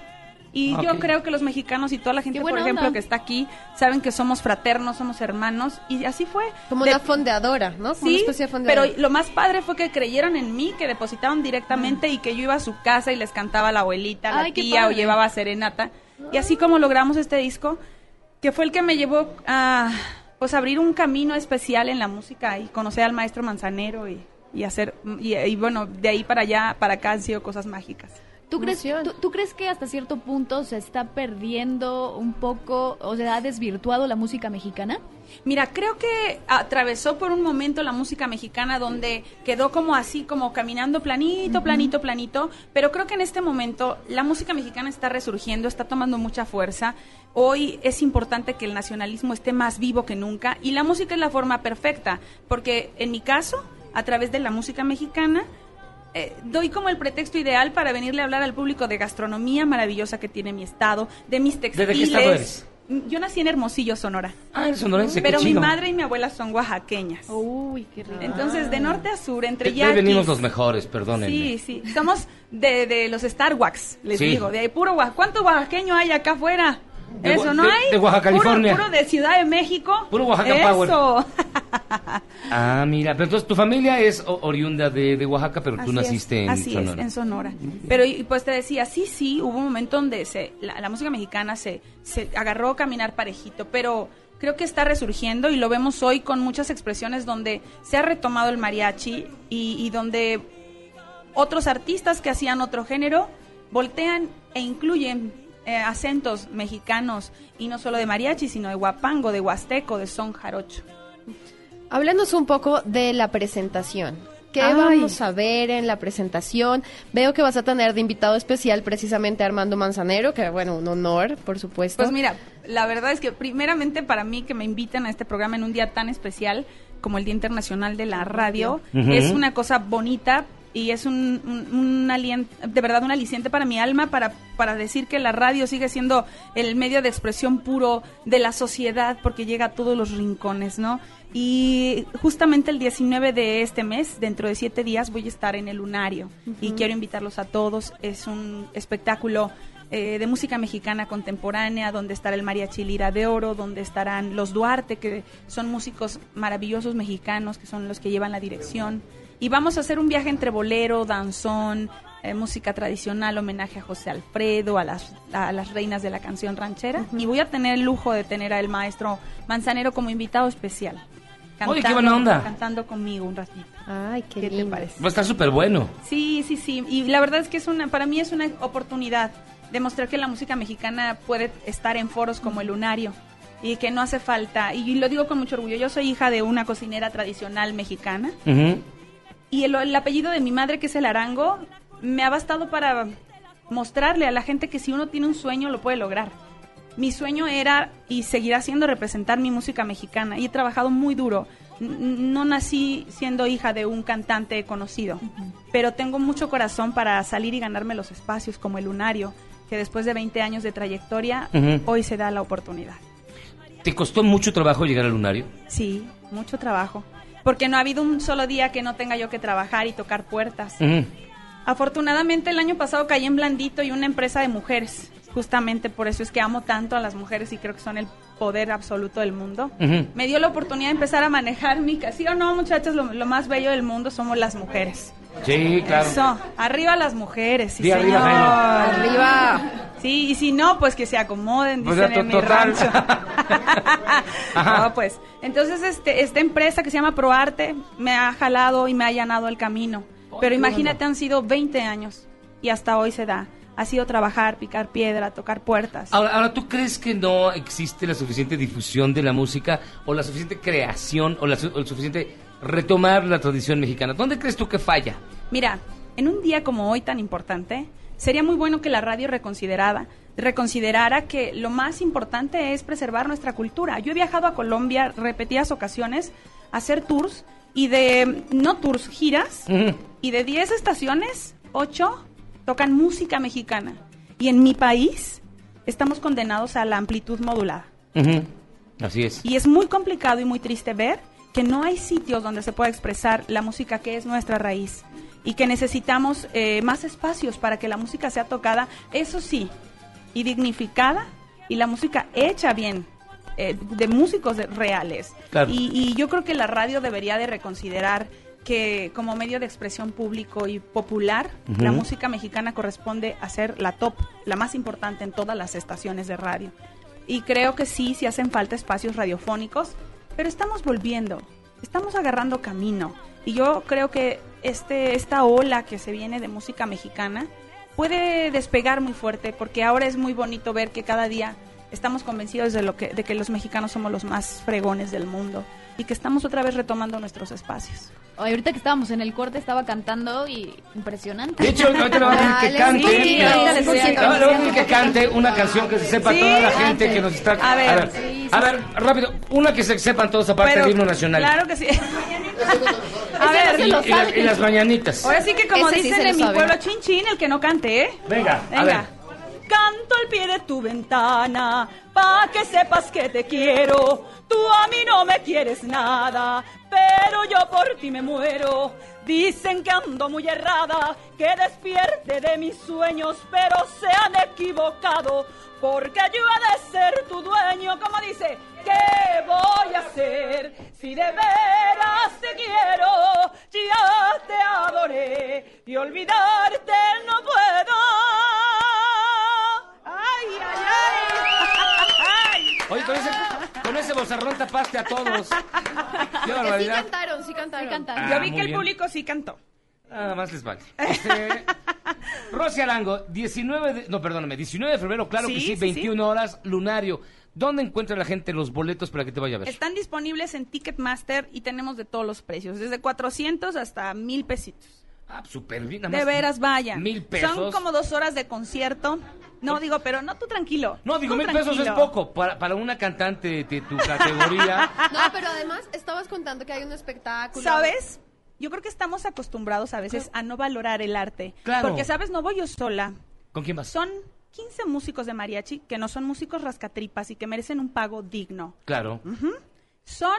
Y Ah, yo creo que los mexicanos y toda la gente, por ejemplo, onda. que está aquí, saben que somos fraternos, somos hermanos. Y así fue. Como De- una fondeadora, ¿no? Como una Sí, especie de pero fondeadora. lo más padre fue que creyeron en mí, que depositaron directamente y que yo iba a su casa y les cantaba a la abuelita, a la tía o llevaba serenata. Y así como logramos este disco, que fue el que me llevó a pues abrir un camino especial en la música y conocer al maestro Manzanero y, y hacer y, y bueno, de ahí para allá, para acá han sido cosas mágicas. ¿Tú crees, tú, tú crees que hasta cierto punto se está perdiendo un poco, o sea, ha desvirtuado la música mexicana? Mira, creo que atravesó por un momento la música mexicana donde quedó como así, como caminando planito, planito, planito, pero creo que en este momento la música mexicana está resurgiendo, está tomando mucha fuerza. Hoy es importante que el nacionalismo esté más vivo que nunca y la música es la forma perfecta, porque en mi caso, a través de la música mexicana, eh, doy como el pretexto ideal para venirle a hablar al público de gastronomía maravillosa que tiene mi estado, de mis qué textiles. estado eres? Yo nací en Hermosillo, Sonora. Ah, sonorense, qué Pero mi chido. madre y mi abuela son oaxaqueñas. Uy, qué rico. Entonces, de norte a sur, entre yaquis. venimos los mejores, perdónenme. Sí, sí. Somos de, de los Star Wax, les Sí. digo. De ahí puro Oaxaca. ¿Cuánto oaxaqueño hay acá afuera? De Eso, ¿no de- hay? de Oaxaca, California. Puro, de Ciudad de México. Puro Oaxaca Eso. Power. Ah, mira, pero entonces tu familia es oriunda de, de Oaxaca, pero tú Así naciste es, en así Sonora. es, en Sonora. Pero y, pues te decía, sí, sí, hubo un momento donde se, la, la música mexicana se, se agarró a caminar parejito, pero creo que está resurgiendo y lo vemos hoy con muchas expresiones donde se ha retomado el mariachi y, y donde otros artistas que hacían otro género voltean e incluyen eh, acentos mexicanos y no solo de mariachi, sino de guapango, de huasteco, de son jarocho. Háblanos un poco de la presentación. ¿Qué Ay. vamos a ver en la presentación? Veo que vas a tener de invitado especial precisamente a Armando Manzanero, que bueno, un honor, por supuesto. Pues mira, la verdad es que primeramente para mí que me inviten a este programa en un día tan especial como el Día Internacional de la Radio, es una cosa bonita y es un, un, un alien- de verdad un aliciente para mi alma para, para decir que la radio sigue siendo el medio de expresión puro de la sociedad porque llega a todos los rincones, ¿no? Y justamente el 19 de este mes, dentro de siete días, voy a estar en el Lunario y quiero invitarlos a todos. Es un espectáculo eh, de música mexicana contemporánea, donde estará el Mariachi Lira de Oro, donde estarán los Duarte, que son músicos maravillosos mexicanos, que son los que llevan la dirección. Y vamos a hacer un viaje entre bolero, danzón, eh, música tradicional, homenaje a José Alfredo, a las, a las reinas de la canción ranchera. Y voy a tener el lujo de tener al maestro Manzanero como invitado especial. Oye, qué buena onda. Cantando conmigo un ratito. Ay, qué, te parece? Va a estar súper bueno. Sí, sí, sí. Y la verdad es que es una, para mí es una oportunidad demostrar que la música mexicana puede estar en foros como el Lunario y que no hace falta. Y lo digo con mucho orgullo. Yo soy hija de una cocinera tradicional mexicana y el, el apellido de mi madre, que es el Arango, me ha bastado para mostrarle a la gente que si uno tiene un sueño lo puede lograr. Mi sueño era y seguirá siendo representar mi música mexicana y he trabajado muy duro. No nací siendo hija de un cantante conocido, pero tengo mucho corazón para salir y ganarme los espacios como el Lunario, que después de 20 años de trayectoria, hoy se da la oportunidad. ¿Te costó mucho trabajo llegar al lunario? Sí, mucho trabajo. Porque no ha habido un solo día que no tenga yo que trabajar y tocar puertas. Afortunadamente el año pasado caí en Blandito y una empresa de mujeres. Justamente por eso es que amo tanto a las mujeres y creo que son el poder absoluto del mundo. Me dio la oportunidad de empezar a manejar mi casa. ¿Sí o no, muchachos? Lo, lo más bello del mundo somos las mujeres. Sí, claro. Eso, arriba las mujeres, sí, señor. Arriba. Sí, y si no, pues que se acomoden, Pues dicen ya, en mi total. rancho. No, pues, entonces este, esta empresa que se llama ProArte me ha jalado y me ha allanado el camino. Pero imagínate, han sido 20 años y hasta hoy se da. Ha sido trabajar, picar piedra, tocar puertas. Ahora, ahora, ¿tú crees que no existe la suficiente difusión de la música o la suficiente creación o, la o el suficiente retomar la tradición mexicana? ¿Dónde crees tú que falla? Mira, en un día como hoy tan importante, sería muy bueno que la radio reconsiderada, reconsiderara que lo más importante es preservar nuestra cultura. Yo he viajado a Colombia repetidas ocasiones a hacer tours y de, no tours, giras, y de 10 estaciones, 8 tocan música mexicana. Y en mi país estamos condenados a la amplitud modulada. Así es. Y es muy complicado y muy triste ver que no hay sitios donde se pueda expresar la música que es nuestra raíz y que necesitamos eh, más espacios para que la música sea tocada, eso sí, y dignificada y la música hecha bien, eh, de músicos reales. Claro. Y, y yo creo que la radio debería de reconsiderar que como medio de expresión público y popular, la música mexicana corresponde a ser la top, la más importante en todas las estaciones de radio. Y creo que sí, sí hacen falta espacios radiofónicos, pero estamos volviendo, estamos agarrando camino. Y yo creo que este, esta ola que se viene de música mexicana puede despegar muy fuerte, porque ahora es muy bonito ver que cada día estamos convencidos de, lo que, de que los mexicanos somos los más fregones del mundo y que estamos otra vez retomando nuestros espacios. Ay, ahorita que estábamos en el corte estaba cantando y impresionante. De hecho, ahorita le voy a pedir que cante. sí, ahorita Le a que cante una canción que se sepa Sí, toda la gente cante. que nos está. A ver, a ver, sí, a sí, ver, rápido, una que se sepan todos aparte Pero, del himno nacional. Claro que sí. a Y- ver, y, las, y las mañanitas. Ahora sí que como Ese dicen en mi pueblo, chin chin, el que no cante, ¿eh? Venga, a Venga. ver. Canto al pie de tu ventana, pa' que sepas que te quiero. Tú a mí no me quieres nada, pero yo por ti me muero. Dicen que ando muy errada, que despierte de mis sueños, pero se han equivocado, porque yo he de ser tu dueño, como dice. ¿Qué voy a hacer si de veras te quiero? Ya te adoré y olvidarte no puedo. Ay, ay, ay. Oye, con ese, con ese bozarrón tapaste a todos. Qué Que sí barbaridad. cantaron, sí cantaron. Ah, Yo vi que el bien. público sí cantó. Nada más les vale. Este, Rosy Arango, 19 de, no, perdóname, 19 de febrero, claro Sí, que sí, sí, 21 horas, lunario. ¿Dónde encuentra la gente los boletos para que te vaya a ver? Están disponibles en Ticketmaster y tenemos de todos los precios, desde 400 hasta mil pesitos. Ah, súper bien. nada De más veras, vayan. Mil pesos. Son como dos horas de concierto. No, digo, pero no, tú tranquilo. No, digo, mil pesos es poco para, para una cantante de tu categoría. No, pero además estabas contando que hay un espectáculo. ¿Sabes? Yo creo que estamos acostumbrados a veces a no valorar el arte. Claro. Porque, ¿sabes? No voy yo sola. ¿Con quién vas? Son 15 músicos de mariachi que no son músicos rascatripas y que merecen un pago digno. Claro. Son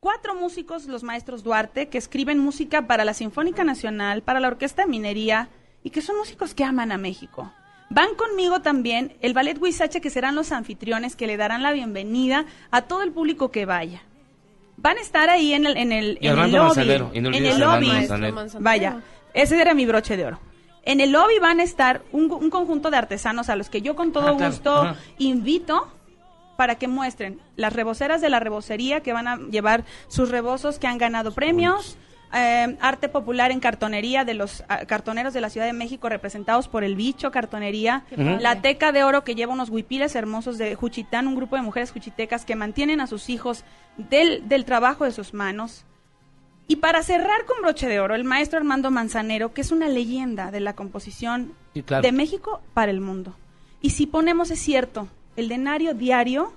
cuatro músicos, los maestros Duarte, que escriben música para la Sinfónica Nacional, para la Orquesta de Minería, y que son músicos que aman a México. Van conmigo también el Ballet Huizache, que serán los anfitriones que le darán la bienvenida a todo el público que vaya. Van a estar ahí en el, en el, Y en el lobby. Manzanero, y no en el lobby. Manzanero. Vaya, ese era mi broche de oro. En el lobby van a estar un, un conjunto de artesanos a los que yo con todo Ah, claro. gusto invito para que muestren las reboceras de la rebocería que van a llevar sus rebozos que han ganado premios, eh, arte popular en cartonería de los ah, cartoneros de la Ciudad de México representados por el bicho cartonería, la teca de oro que lleva unos huipiles hermosos de Juchitán, un grupo de mujeres juchitecas que mantienen a sus hijos del, del trabajo de sus manos. Y para cerrar con broche de oro, el maestro Armando Manzanero, que es una leyenda de la composición Sí, claro. de México para el mundo. Y si ponemos, es cierto, el denario diario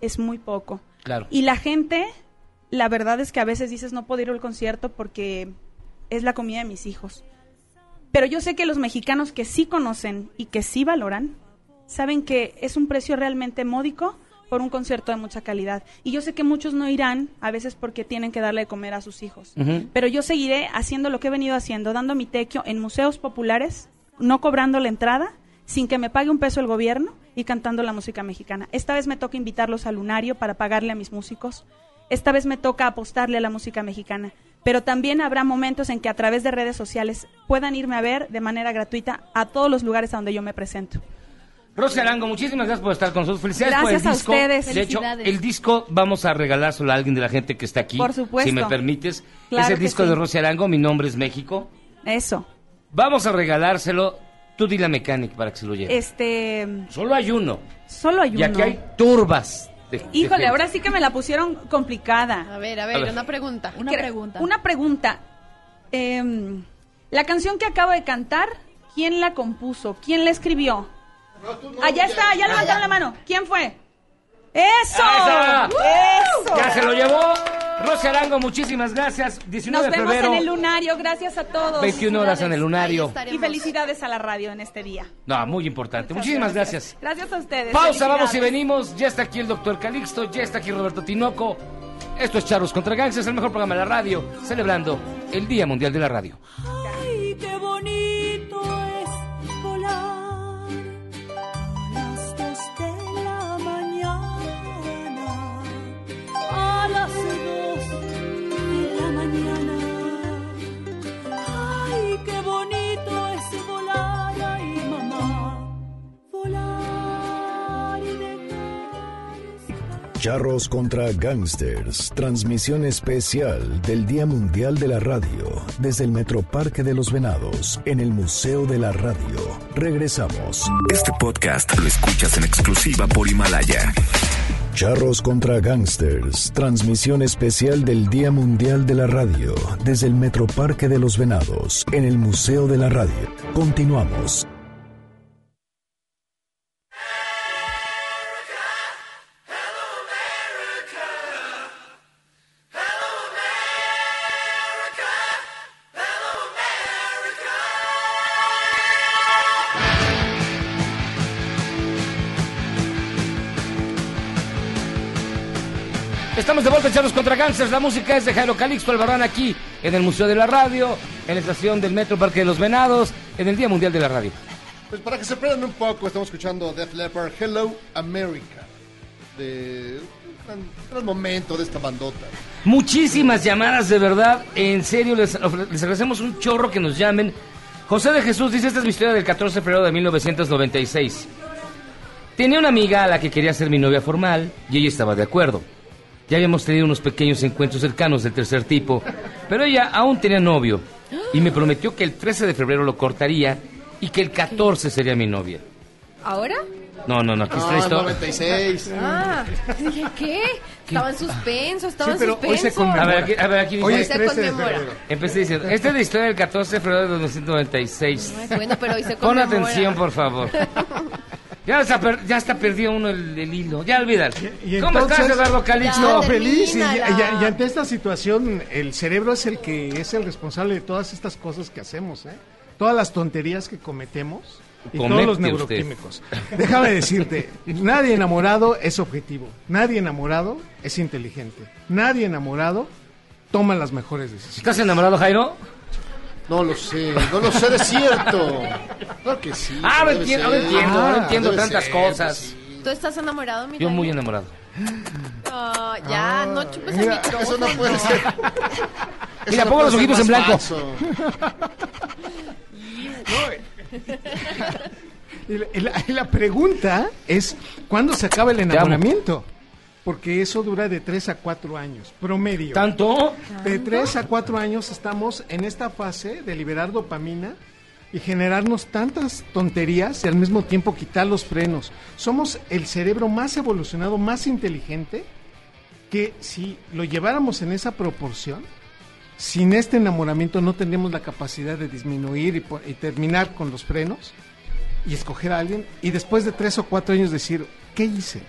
es muy poco. Claro. Y la gente, la verdad es que a veces dices, no puedo ir al concierto porque es la comida de mis hijos. Pero yo sé que los mexicanos que sí conocen y que sí valoran, saben que es un precio realmente módico por un concierto de mucha calidad. Y yo sé que muchos no irán, a veces porque tienen que darle de comer a sus hijos. Pero yo seguiré haciendo lo que he venido haciendo, dando mi tequio en museos populares, no cobrando la entrada, sin que me pague un peso el gobierno y cantando la música mexicana. Esta vez me toca invitarlos al lunario para pagarle a mis músicos. Esta vez me toca apostarle a la música mexicana. Pero también habrá momentos en que a través de redes sociales puedan irme a ver de manera gratuita a todos los lugares a donde yo me presento. Rosy Arango, muchísimas gracias por estar con nosotros. Felicidades por el Gracias a disco. ustedes. De hecho, el disco vamos a regalárselo a alguien de la gente que está aquí. Por supuesto. Si me permites. Claro es el disco sí. de Rosy Arango, Mi Nombre es México. Eso. Vamos a regalárselo. Tú di la mecánica para que se lo lleve. Este. Solo hay uno. Solo hay Y uno. aquí hay turbas. De- Híjole, ahora sí que me la pusieron complicada. A ver, a A ver, una pregunta. Una pregunta. Una pregunta. Em, la canción que acabo de cantar, ¿quién la compuso? ¿Quién la escribió? Allá está, ya levantaron la mano. ¿Quién fue? ¡Eso! ¡Ah, ¡Eso! Ya se lo llevó. Rosy Arango, muchísimas gracias. 19 Nos de vemos febrero. en el lunario. Gracias a todos. 21 horas en el lunario. Y felicidades a la radio en este día. No, muy importante. Muchísimas gracias. Gracias a ustedes. Pausa, vamos y venimos. Ya está aquí el doctor Calixto, ya está aquí Roberto Tinoco. Esto es Charlos contra Gangsters, el mejor programa de la radio, celebrando el Día Mundial de la Radio. Ay, qué bonito Charros contra Gangsters, transmisión especial del Día Mundial de la Radio desde el Metroparque de los Venados en el Museo de la Radio. Regresamos. Este podcast lo escuchas en exclusiva por Himalaya. Charros contra Gangsters, transmisión especial del Día Mundial de la Radio desde el Metroparque de los Venados en el Museo de la Radio. Continuamos. Charlos contra Gangsters. La música es de Jairo Calixto Albarrán aquí en el Museo de la Radio, en la estación del Metro Parque de los Venados, en el Día Mundial de la Radio. Pues para que se prendan un poco, estamos escuchando Def Leppard, Hello America. De un gran, gran momento de esta bandota. Muchísimas llamadas, de verdad. En serio, les, les agradecemos un chorro que nos llamen. José de Jesús dice, esta es mi historia del 14 de febrero de 1996. Tenía una amiga a la que quería ser mi novia formal y ella estaba de acuerdo. Ya habíamos tenido unos pequeños encuentros cercanos del tercer tipo, pero ella aún tenía novio y me prometió que el 13 de febrero lo cortaría y que el 14 sería mi novia. ¿Ahora? No, no, no, aquí está No, esto. 96. Ah, dije, ¿qué? Estaba en suspenso, estaba Sí, pero en hoy se suspenso. A ver, aquí, a ver, aquí dice. Hoy Hoy es se 13 de conmemora. febrero. Empecé diciendo, esta es la historia del 14 de febrero de 1996. Ay, bueno, pero hoy se Pon conmemora. atención, por favor. Ya está, per- ya está perdido uno el, el hilo. Ya olvídalo. Y ¿Cómo estás, Eduardo Calixto? No, feliz. Y, termínala. y- y ante esta situación, el cerebro es el que es el responsable de todas estas cosas que hacemos, ¿eh? Todas las tonterías que cometemos y Comete todos los usted. neuroquímicos. Déjame decirte, nadie enamorado es objetivo. Nadie enamorado es inteligente. Nadie enamorado toma las mejores decisiones. ¿Estás enamorado, Jairo? No lo sé, no lo sé de cierto. Claro que sí. Ah, debe entiendo, ahora entiendo, Ah, entiendo tantas ser, cosas. sí. ¿Tú estás enamorado, mi Yo muy enamorado. Ah, ya, no chupes el Mira, micrófono. eso no puede ser. Mira, pongo los ojitos en blanco. falso. Y la, y la- y la pregunta es, ¿cuándo se acaba el amo. enamoramiento? Porque eso dura de 3 a 4 años, promedio. ¿Tanto? De 3 a 4 años estamos en esta fase de liberar dopamina y generarnos tantas tonterías y al mismo tiempo quitar los frenos. Somos el cerebro más evolucionado, más inteligente, que si lo lleváramos en esa proporción, sin este enamoramiento no tendríamos la capacidad de disminuir y, terminar con los frenos y escoger a alguien y después de 3 o 4 años decir, ¿qué hice?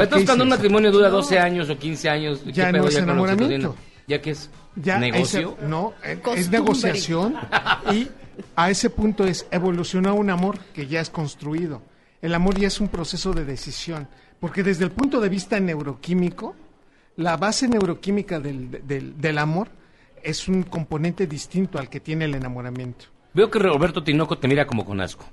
¿Por qué Entonces, cuando un hice eso?". matrimonio dura 12 años o 15 años, ¿qué Ya pedo no es con la enamoramiento. oxitocina? ¿Ya qué es? Ya ¿Negocio? ese- no, eh, es negociación y a ese punto es evolucionar un amor que ya es construido. El amor ya es un proceso de decisión, porque desde el punto de vista neuroquímico, la base neuroquímica del, del, del amor es un componente distinto al que tiene el enamoramiento. Veo que Roberto Tinoco te mira como con asco.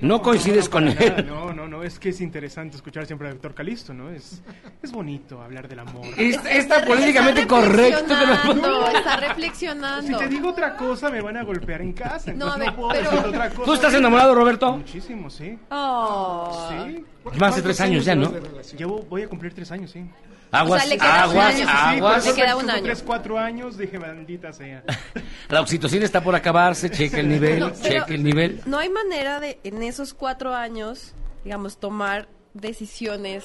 No coincides con nada. él. No, no, no, es que es interesante escuchar siempre al doctor Calisto, ¿no? Es, es bonito hablar del amor. Es- está políticamente correcto que lo- reflexionando, está reflexionando. Si te digo otra cosa, me van a golpear en casa. No, a ver, no puedo pero- decir otra cosa. ¿Tú estás enamorado, Roberto? Muchísimo, sí. Oh. Sí. Más de tres años ya, ¿no? Llevo, voy a cumplir tres años, sí. Aguas, O sea, le queda un aguas, Sí, año. sí, sí, aguas. Le queda un año. Tres, cuatro años, dije, maldita sea. La oxitocina está por acabarse, cheque el nivel, No, cheque el nivel. No hay manera de, en esos cuatro años, digamos, tomar decisiones,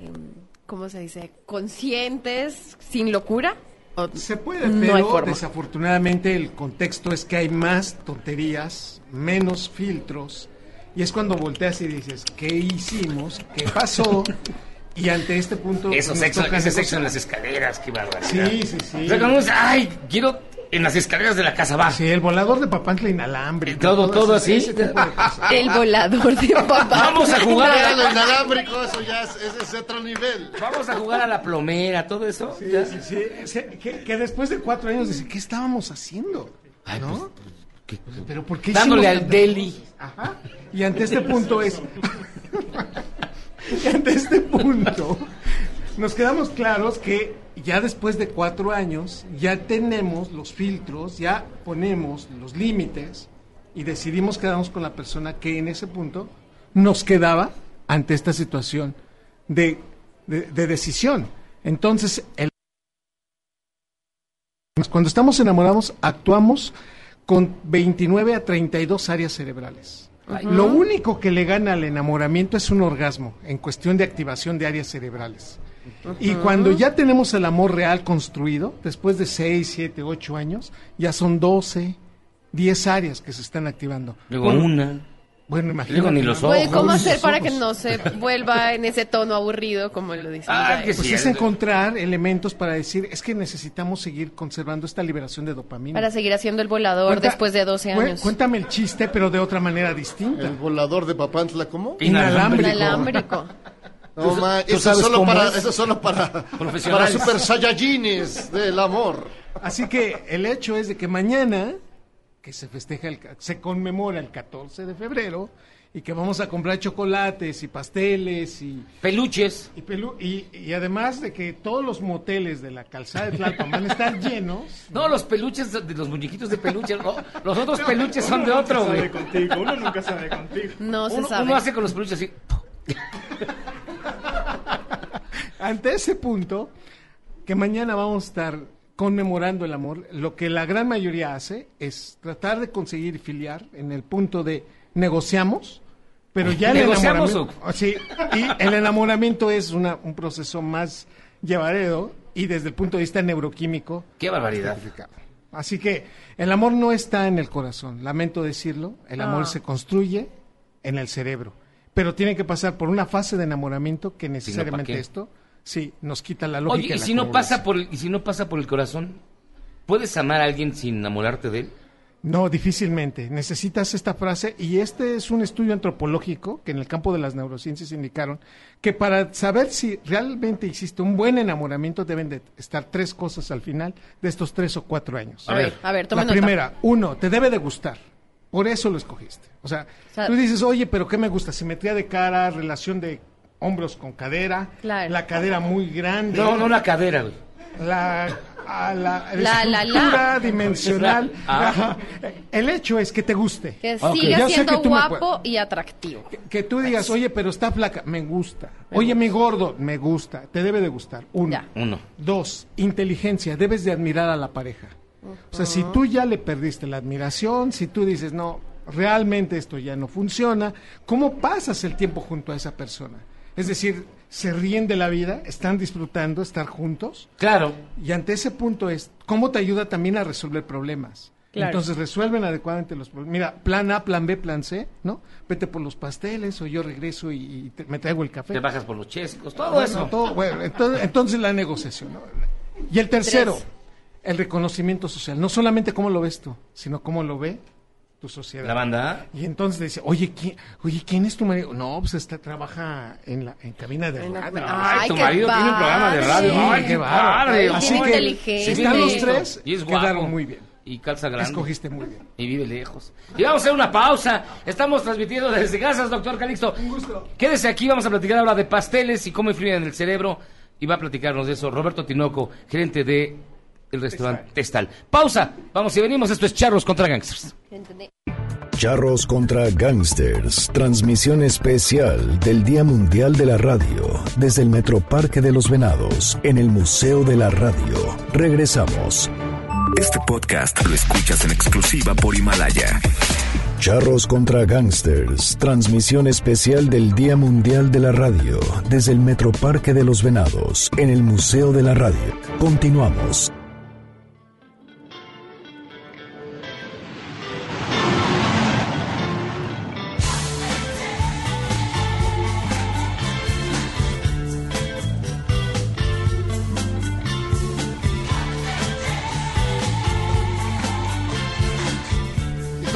em, ¿cómo se dice? Conscientes, sin locura. ¿O Se puede, no pero hay forma. desafortunadamente el contexto es que hay más tonterías, menos filtros, y es cuando volteas y dices, ¿qué hicimos? ¿Qué pasó? Y ante este punto... Eso, nos sexo, ese sexo en las escaleras, qué barbaridad. Sí, sí, sí. O sea, dice, ay, quiero en las escaleras de la casa, va. Sí, el volador de Papantla inalámbrico. Todo, todo ese- así. El volador de papá. Vamos a jugar a lo inalámbrico, eso ya es, ese es otro nivel. Vamos a jugar a la plomera, todo eso. Sí, sí, sí. Sí, Que, que después de cuatro años dice, ¿qué estábamos haciendo? ¿No? Pero ¿por qué Dándole al deli. Ajá. Y ante este punto es... y ante este punto nos quedamos claros que ya después de cuatro años ya tenemos los filtros, ya ponemos los límites y decidimos quedarnos con la persona que en ese punto nos quedaba ante esta situación de, de- de decisión. Entonces, el- cuando estamos enamorados, actuamos con 29 a 32 áreas cerebrales. Lo único que le gana al enamoramiento es un orgasmo en cuestión de activación de áreas cerebrales. Y cuando ya tenemos el amor real construido, después de 6, 7, 8 años, ya son 12, 10 áreas que se están activando. Luego Con- una. Bueno, imagínate. Luego ni los ojos. ¿Cómo hacer para que no se vuelva en ese tono aburrido como lo dice? Ah, Israel? Pues es encontrar elementos para decir, es que necesitamos seguir conservando esta liberación de dopamina. Para seguir haciendo el volador Cuenta- después de 12 Cué- años. Cuéntame el chiste, pero de otra manera distinta. El volador de Papantla, ¿cómo? Inalámbrico. Inalámbrico. No, ma, ¿Tú eso, es solo para, es? eso es solo para, para super saiyajines del amor. Así que el hecho es de que mañana, que se festeja, el, ca- se conmemora el 14 de febrero, y que vamos a comprar chocolates y pasteles y... Peluches. Y, pelu- y, y además de que todos los moteles de la calzada de Tlalpan van a estar llenos. No, los peluches de los muñequitos de peluche. no, los otros peluches son de Uno otro, nunca güey. sabe contigo, uno nunca sabe contigo. No se Uno, sabe. uno hace con los peluches así. Ante ese punto, que mañana vamos a estar conmemorando el amor, lo que la gran mayoría hace es tratar de conseguir filiar en el punto de negociamos, pero ya el ¿Negociamos enamoramiento... Sí, y el enamoramiento es una- un proceso más llevarero y desde el punto de vista neuroquímico. Qué barbaridad. Así que el amor no está en el corazón, lamento decirlo, el amor Ah. se construye en el cerebro, pero tiene que pasar por una fase de enamoramiento que necesariamente esto sí nos quita la lógica. Oye, y ¿y la si no pasa por el, y si no pasa por el corazón? ¿Puedes amar a alguien sin enamorarte de él? No, difícilmente. Necesitas esta frase y este es un estudio antropológico que en el campo de las neurociencias indicaron que para saber si realmente existe un buen enamoramiento deben de estar tres cosas al final de estos tres o cuatro años. A ver, a ver, tome La nota. primera, uno, te debe de gustar. Por eso lo escogiste. O sea, O sea- tú dices, oye, pero ¿qué me gusta? Simetría de cara, relación de hombros con cadera, Claro. la cadera muy grande. No, no la cadera. La, a la, La, la, la. estructura dimensional. Ah. El hecho es que te guste. Que siga Yo sé siendo que tú me guapo y atractivo. Que tú digas, oye, pero está flaca, me gusta. Oye, mi gordo, me gusta. Te debe de gustar. Uno. Ya. Uno. Dos, inteligencia. Debes de admirar a la pareja. O sea, si tú ya le perdiste la admiración, si tú dices, no, realmente esto ya no funciona, ¿cómo pasas el tiempo junto a esa persona? Es decir, se ríen de la vida, están disfrutando estar juntos. Claro. Y ante ese punto es, ¿cómo te ayuda también a resolver problemas? Claro. Entonces resuelven adecuadamente los problemas. Mira, plan A, plan B, plan C, ¿no? Vete por los pasteles o yo regreso y, y te- me traigo el café. Te bajas por los chescos, todo Bueno, eso. todo, bueno, entonces, entonces la negociación. ¿no? Y el tercero, Tres. El reconocimiento social. No solamente cómo lo ves tú, sino cómo lo ve tu sociedad. La banda. Y entonces dice, oye, ¿quién, oye, ¿quién es tu marido? No, pues está, trabaja en la en cabina de En la- radio. Ay, tu marido tiene un programa de radio. Sí, Ay, qué padre. Así que inteligencia. si están los tres, Y es quedaron muy bien. y calza grande. Escogiste muy bien. Y vive lejos. Y vamos a hacer una pausa. Estamos transmitiendo desde Gracias, doctor Calixto. Un gusto. Quédese aquí, vamos a platicar ahora de pasteles y cómo influyen en el cerebro. Y va a platicarnos de eso Roberto Tinoco, gerente de el restaurante Testal. Pausa. Vamos y venimos. Esto es Charros contra Gangsters. Charros contra Gangsters, transmisión especial del Día Mundial de la Radio desde el Metroparque de los Venados en el Museo de la Radio. Regresamos. Este podcast lo escuchas en exclusiva por Himalaya. Charros contra Gangsters, transmisión especial del Día Mundial de la Radio desde el Metroparque de los Venados en el Museo de la Radio. Continuamos.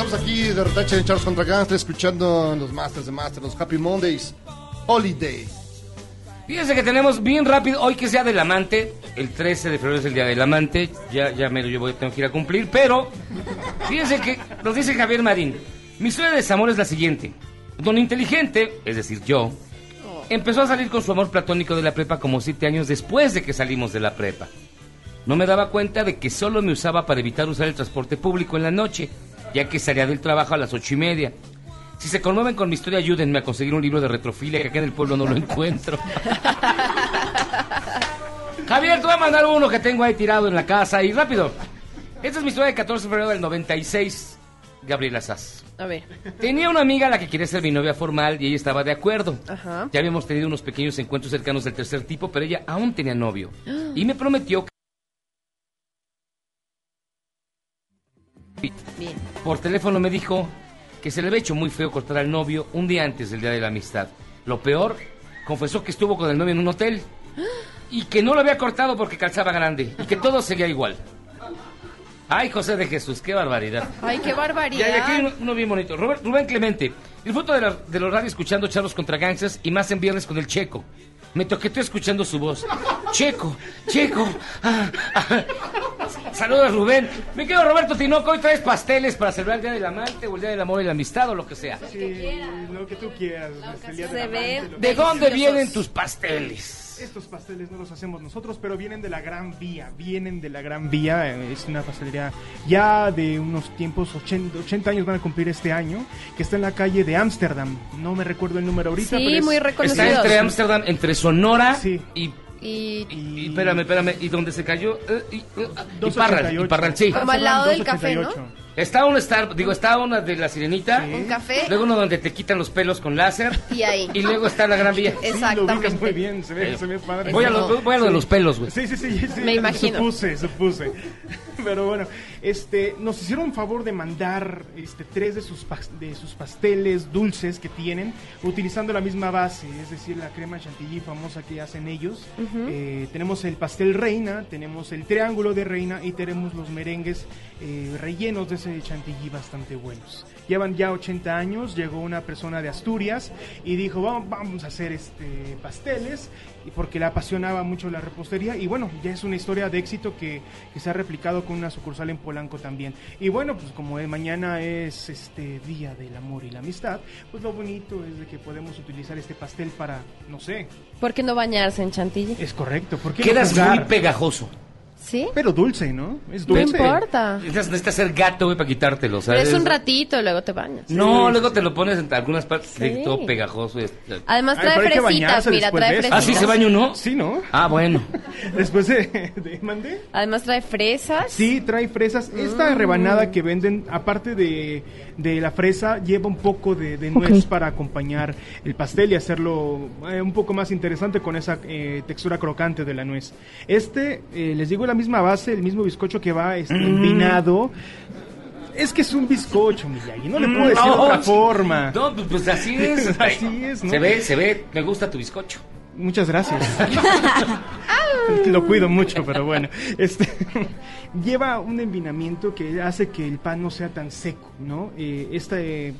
Estamos aquí de retache en Charles contra Gangster, escuchando los Masters de Masters, los Happy Mondays, Holiday. Fíjense que tenemos bien rápido, hoy que sea del amante, el 13 de febrero es el día del amante, ya, ya me lo voy, tengo que ir a cumplir, pero fíjense que nos dice Javier Marín, mi historia de desamor es la siguiente. Don Inteligente, es decir, yo, empezó a salir con su amor platónico de la prepa como siete años después de que salimos de la prepa. No me daba cuenta de que solo me usaba para evitar usar el transporte público en la noche, ya que salía del trabajo a las ocho y media. Si se conmueven con mi historia, ayúdenme a conseguir un libro de retrofilia que acá en el pueblo no lo encuentro. Javier, te voy a mandar uno que tengo ahí tirado en la casa y rápido. Esta es mi historia de 14 de febrero del 96, Gabriela Sass. A ver. Tenía una amiga a la que quería ser mi novia formal y ella estaba de acuerdo. Ajá. Ya habíamos tenido unos pequeños encuentros cercanos del tercer tipo, pero ella aún tenía novio. Y me prometió que Bien. por teléfono me dijo que se le había hecho muy feo cortar al novio un día antes del día de la amistad. Lo peor, confesó que estuvo con el novio en un hotel y que no lo había cortado porque calzaba grande y que todo seguía igual. Ay, José de Jesús, qué barbaridad. Ay, qué Y barbaridad. hay aquí uno, uno bien bonito. Robert- Rubén Clemente. Disfruto de, la, de los radios escuchando charlos contra gangsters y más en viernes con el Checo. Me toqueteó escuchando su voz. Checo, Checo. ah, ah. Saludos, Rubén. Me quedo Roberto Tinoco. Hoy traes pasteles para celebrar el Día del Amante o el Día del Amor y la Amistad o lo que sea. Sí, lo que tú quieras. el día se del ve amante, lo ¿De dónde vienen tus pasteles? Estos pasteles no los hacemos nosotros, pero vienen de la Gran Vía. Vienen de la Gran Vía. eh, Es una pastelería ya de unos tiempos, 80, 80 años van a cumplir este año, que está en la calle de Ámsterdam. No me recuerdo el número ahorita. Sí, pero es- muy Está reconocidos. entre Ámsterdam, entre Sonora Sí. y, Y y- Espérame, espérame. ¿Y dónde se cayó? Eh, y, eh, y 288. Parral, y Parral, sí. Como al lado del café, ¿no? 288. Está un Star, digo, está una de la sirenita. un café Luego uno donde te quitan los pelos con láser. y ahí. Y luego está la Gran Vía. Sí, lo ubicas muy Exactamente. bien, se ve, se ve padre. Voy a lo, voy a lo de los pelos, güey. Sí, sí, sí, sí. Me imagino. Supuse, supuse. Pero bueno, este, nos hicieron favor de mandar este, tres de sus, de sus pasteles dulces que tienen, utilizando la misma base, es decir, la crema chantilly famosa que hacen ellos. Eh, tenemos el pastel reina, tenemos el triángulo de reina y tenemos los merengues eh, rellenos de ese chantilly bastante buenos. Llevan ya 80 años, llegó una persona de Asturias y dijo, vamos, vamos a hacer este pasteles, y porque le apasionaba mucho la repostería y bueno, ya es una historia de éxito que, que se ha replicado con una sucursal en Polanco también. Y bueno, pues como eh, mañana es este Día del Amor y la Amistad, pues lo bonito es de que podemos utilizar este pastel para, no sé, ¿Por qué no bañarse en chantilly? es correcto, ¿por qué no Quedas muy pegajoso. ¿Sí? Pero dulce, ¿no? Es No dulce. importa. Necesitas, necesitas ser gato, güey, para quitártelo, Pero ¿sabes? es un ratito y luego te bañas. No, luego te lo pones en algunas partes Sí. todo pegajoso. y- Además Ay, trae que fresitas, mira, trae eso. fresitas. ¿Ah, sí se baña uno? Sí, ¿no? Ah, bueno. Después de... de ¿Mandé? Además trae fresas. Sí, trae fresas. Esta Mm. rebanada que venden, aparte de, de la fresa, lleva un poco de, de nuez para acompañar el pastel y hacerlo eh, un poco más interesante con esa eh, textura crocante de la nuez. Este, eh, les digo, la misma base, el mismo bizcocho que va este, Mm. empinado. Es que es un bizcocho, Miyagi, no le puedo decir de No, otra sí. forma. No, pues, pues así es. Así es, ¿no? Se ve, se ve. Me gusta tu bizcocho. Muchas gracias. Lo cuido mucho, pero bueno. Este lleva un envinamiento que hace que el pan no sea tan seco, ¿no? Eh, este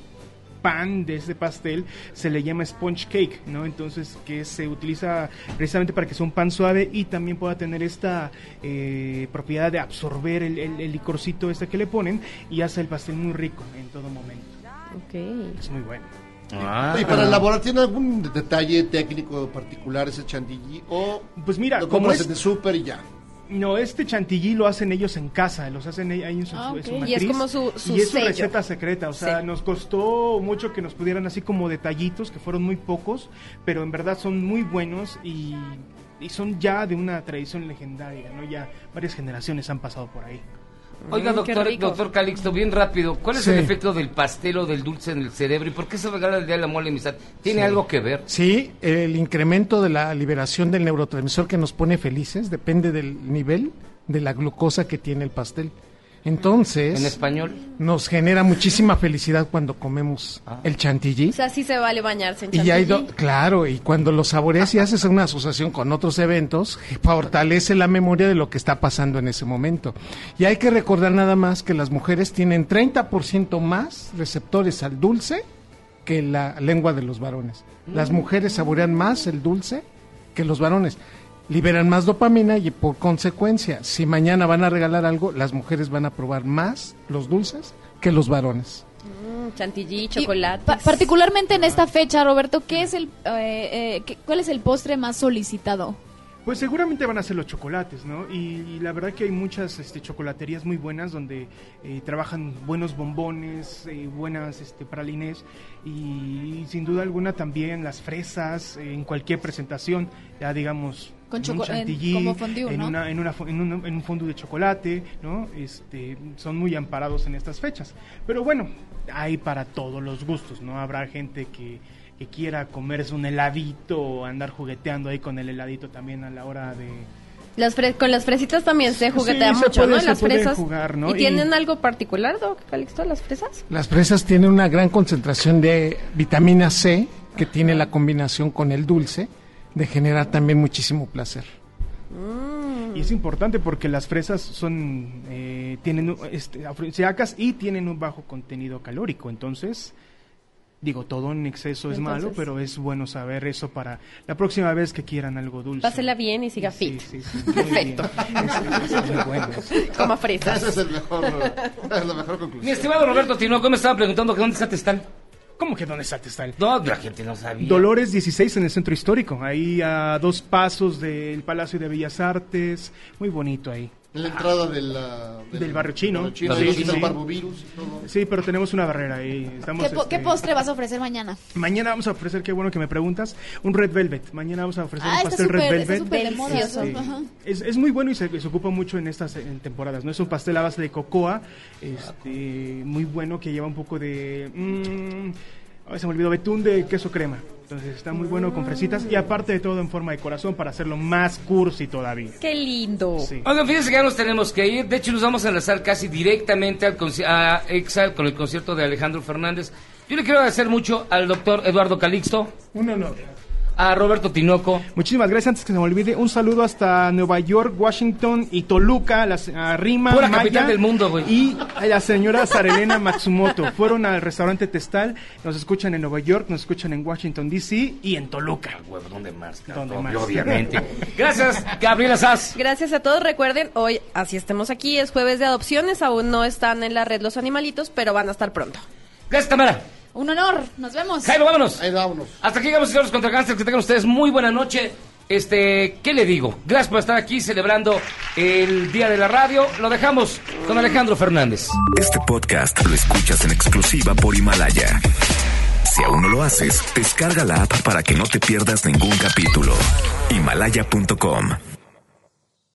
pan de este pastel se le llama sponge cake, ¿no? Entonces que se utiliza precisamente para que sea un pan suave y también pueda tener esta eh, propiedad de absorber el, el- el licorcito este que le ponen y hace el pastel muy rico en todo momento. Es muy bueno. y para elaborar, ¿tiene algún detalle técnico particular ese chantilly? O pues mira, lo como es- en el súper y ya. No, este chantilly lo hacen ellos en casa, los hacen ahí en su, Ah, en su ok. Y matriz. es como su- su y es su sello. receta secreta, o sea, Sí. nos costó mucho que nos pudieran así como detallitos, que fueron muy pocos, pero en verdad son muy buenos y, y son ya de una tradición legendaria, ¿no? Ya varias generaciones han pasado por ahí. Oiga, Mm, qué doctor, doctor Calixto, bien rápido, ¿cuál es Sí. el efecto del pastel o del dulce en el cerebro y por qué se regala el día de la mole amistad? ¿Tiene Sí. algo que ver? Sí, el incremento de la liberación del neurotransmisor que nos pone felices depende del nivel de la glucosa que tiene el pastel. Entonces, ¿En español? nos genera muchísima felicidad cuando comemos Ah. el chantilly. O sea, sí se vale bañarse en Y hay chantilly. do- claro, y cuando lo saboreas y haces una asociación con otros eventos, fortalece la memoria de lo que está pasando en ese momento. Y hay que recordar nada más que las mujeres tienen 30% más receptores al dulce que la lengua de los varones. Las mujeres saborean más el dulce que los varones. Liberan más dopamina y por consecuencia, si mañana van a regalar algo, las mujeres van a probar más los dulces que los varones. Mm, chantilly, chocolate. Pa- particularmente en esta fecha, Roberto, ¿qué es el, eh, eh, qué- ¿cuál es el postre más solicitado? Pues seguramente van a ser los chocolates, ¿no? Y, y la verdad que hay muchas este, chocolaterías muy buenas donde eh, trabajan buenos bombones, eh, buenas este, pralines y, sin duda alguna también las fresas eh, en cualquier presentación, ya digamos Con en un en- como fondue, en, ¿no? una, en, una fo- en, un, en un fondue de chocolate, ¿no? Este, son muy amparados en estas fechas. Pero bueno, hay para todos los gustos, ¿no? Habrá gente que, que quiera comerse un heladito o andar jugueteando ahí con el heladito también a la hora de... Las fre- con las fresitas también se juguetea Sí, se mucho, puede- ¿no? se Las fresas. jugar, ¿no? ¿Y, Y- tienen algo particular, Doc Calixto, las fresas? Las fresas tienen una gran concentración de vitamina C que tiene la combinación con el dulce de generar también muchísimo placer. Y es importante porque las fresas son eh, tienen este, afrodisíacas y tienen un bajo contenido calórico, entonces digo todo en exceso es malo, pero es bueno saber eso para la próxima vez que quieran algo dulce. Pásela bien y siga fit. Sí, sí, muy Perfecto. bien. Es- es muy bueno. Coma fresas. Ese es el mejor, es la mejor conclusión. Mi estimado Roberto Tinoco me estaba preguntando que dónde está Testal. ¿Cómo que dónde está Testal? No, la gente no sabía. Dolores 16 en el centro histórico, ahí a dos pasos del Palacio de Bellas Artes, muy bonito ahí. En la entrada de la- del, barrio chino. barrio chino, Sí, sí, sí. parvovirus y todo. Sí, pero tenemos una barrera ahí. Estamos, ¿Qué, po- este, qué postre vas a ofrecer mañana? Mañana vamos a ofrecer, qué bueno que me preguntas, un red velvet. Mañana vamos a ofrecer Ah, un está pastel red súper- velvet. está súper de moda eso, Este, ajá. es, es muy bueno y se, se ocupa mucho en estas en temporadas. No es un pastel a base de cocoa, este, muy bueno que lleva un poco de, mm, ay, se me olvidó betún de queso crema. Entonces está muy bueno con fresitas y aparte de todo en forma de corazón para hacerlo más cursi todavía. Qué lindo. Oigan, fíjense que ya nos tenemos que ir. De hecho, nos vamos a enlazar casi directamente al a Exile con el concierto de Alejandro Fernández. Yo le quiero agradecer mucho al doctor Eduardo Calixto, Un honor. A Roberto Tinoco. Muchísimas gracias. Antes que se me olvide, un saludo hasta Nueva York, Washington y Toluca, la, a Rima, Pura Maya capital del mundo, güey. Y a la señora Sarelena Matsumoto. Fueron al restaurante Testal. Nos escuchan en Nueva York, nos escuchan en Washington, D.C. y en Toluca. Huevo, ¿dónde más? ¿Dónde Obvio, más? Obviamente. Gracias, Gabriela Sass. Gracias a todos. Recuerden, hoy, así estemos aquí, es jueves de adopciones. Aún no están en la red los animalitos, pero van a estar pronto. Gracias, Tamara. Un honor, nos vemos. Jairo, vámonos. Ahí vámonos. Hasta aquí llegamos, señores contra Gangsters. Que tengan ustedes muy buena noche. Este, ¿qué le digo? Gracias por estar aquí celebrando el Día de la Radio. Lo dejamos con Alejandro Fernández. Este podcast lo escuchas en exclusiva por Himalaya. Si aún no lo haces, descarga la app para que no te pierdas ningún capítulo. Himalaya.com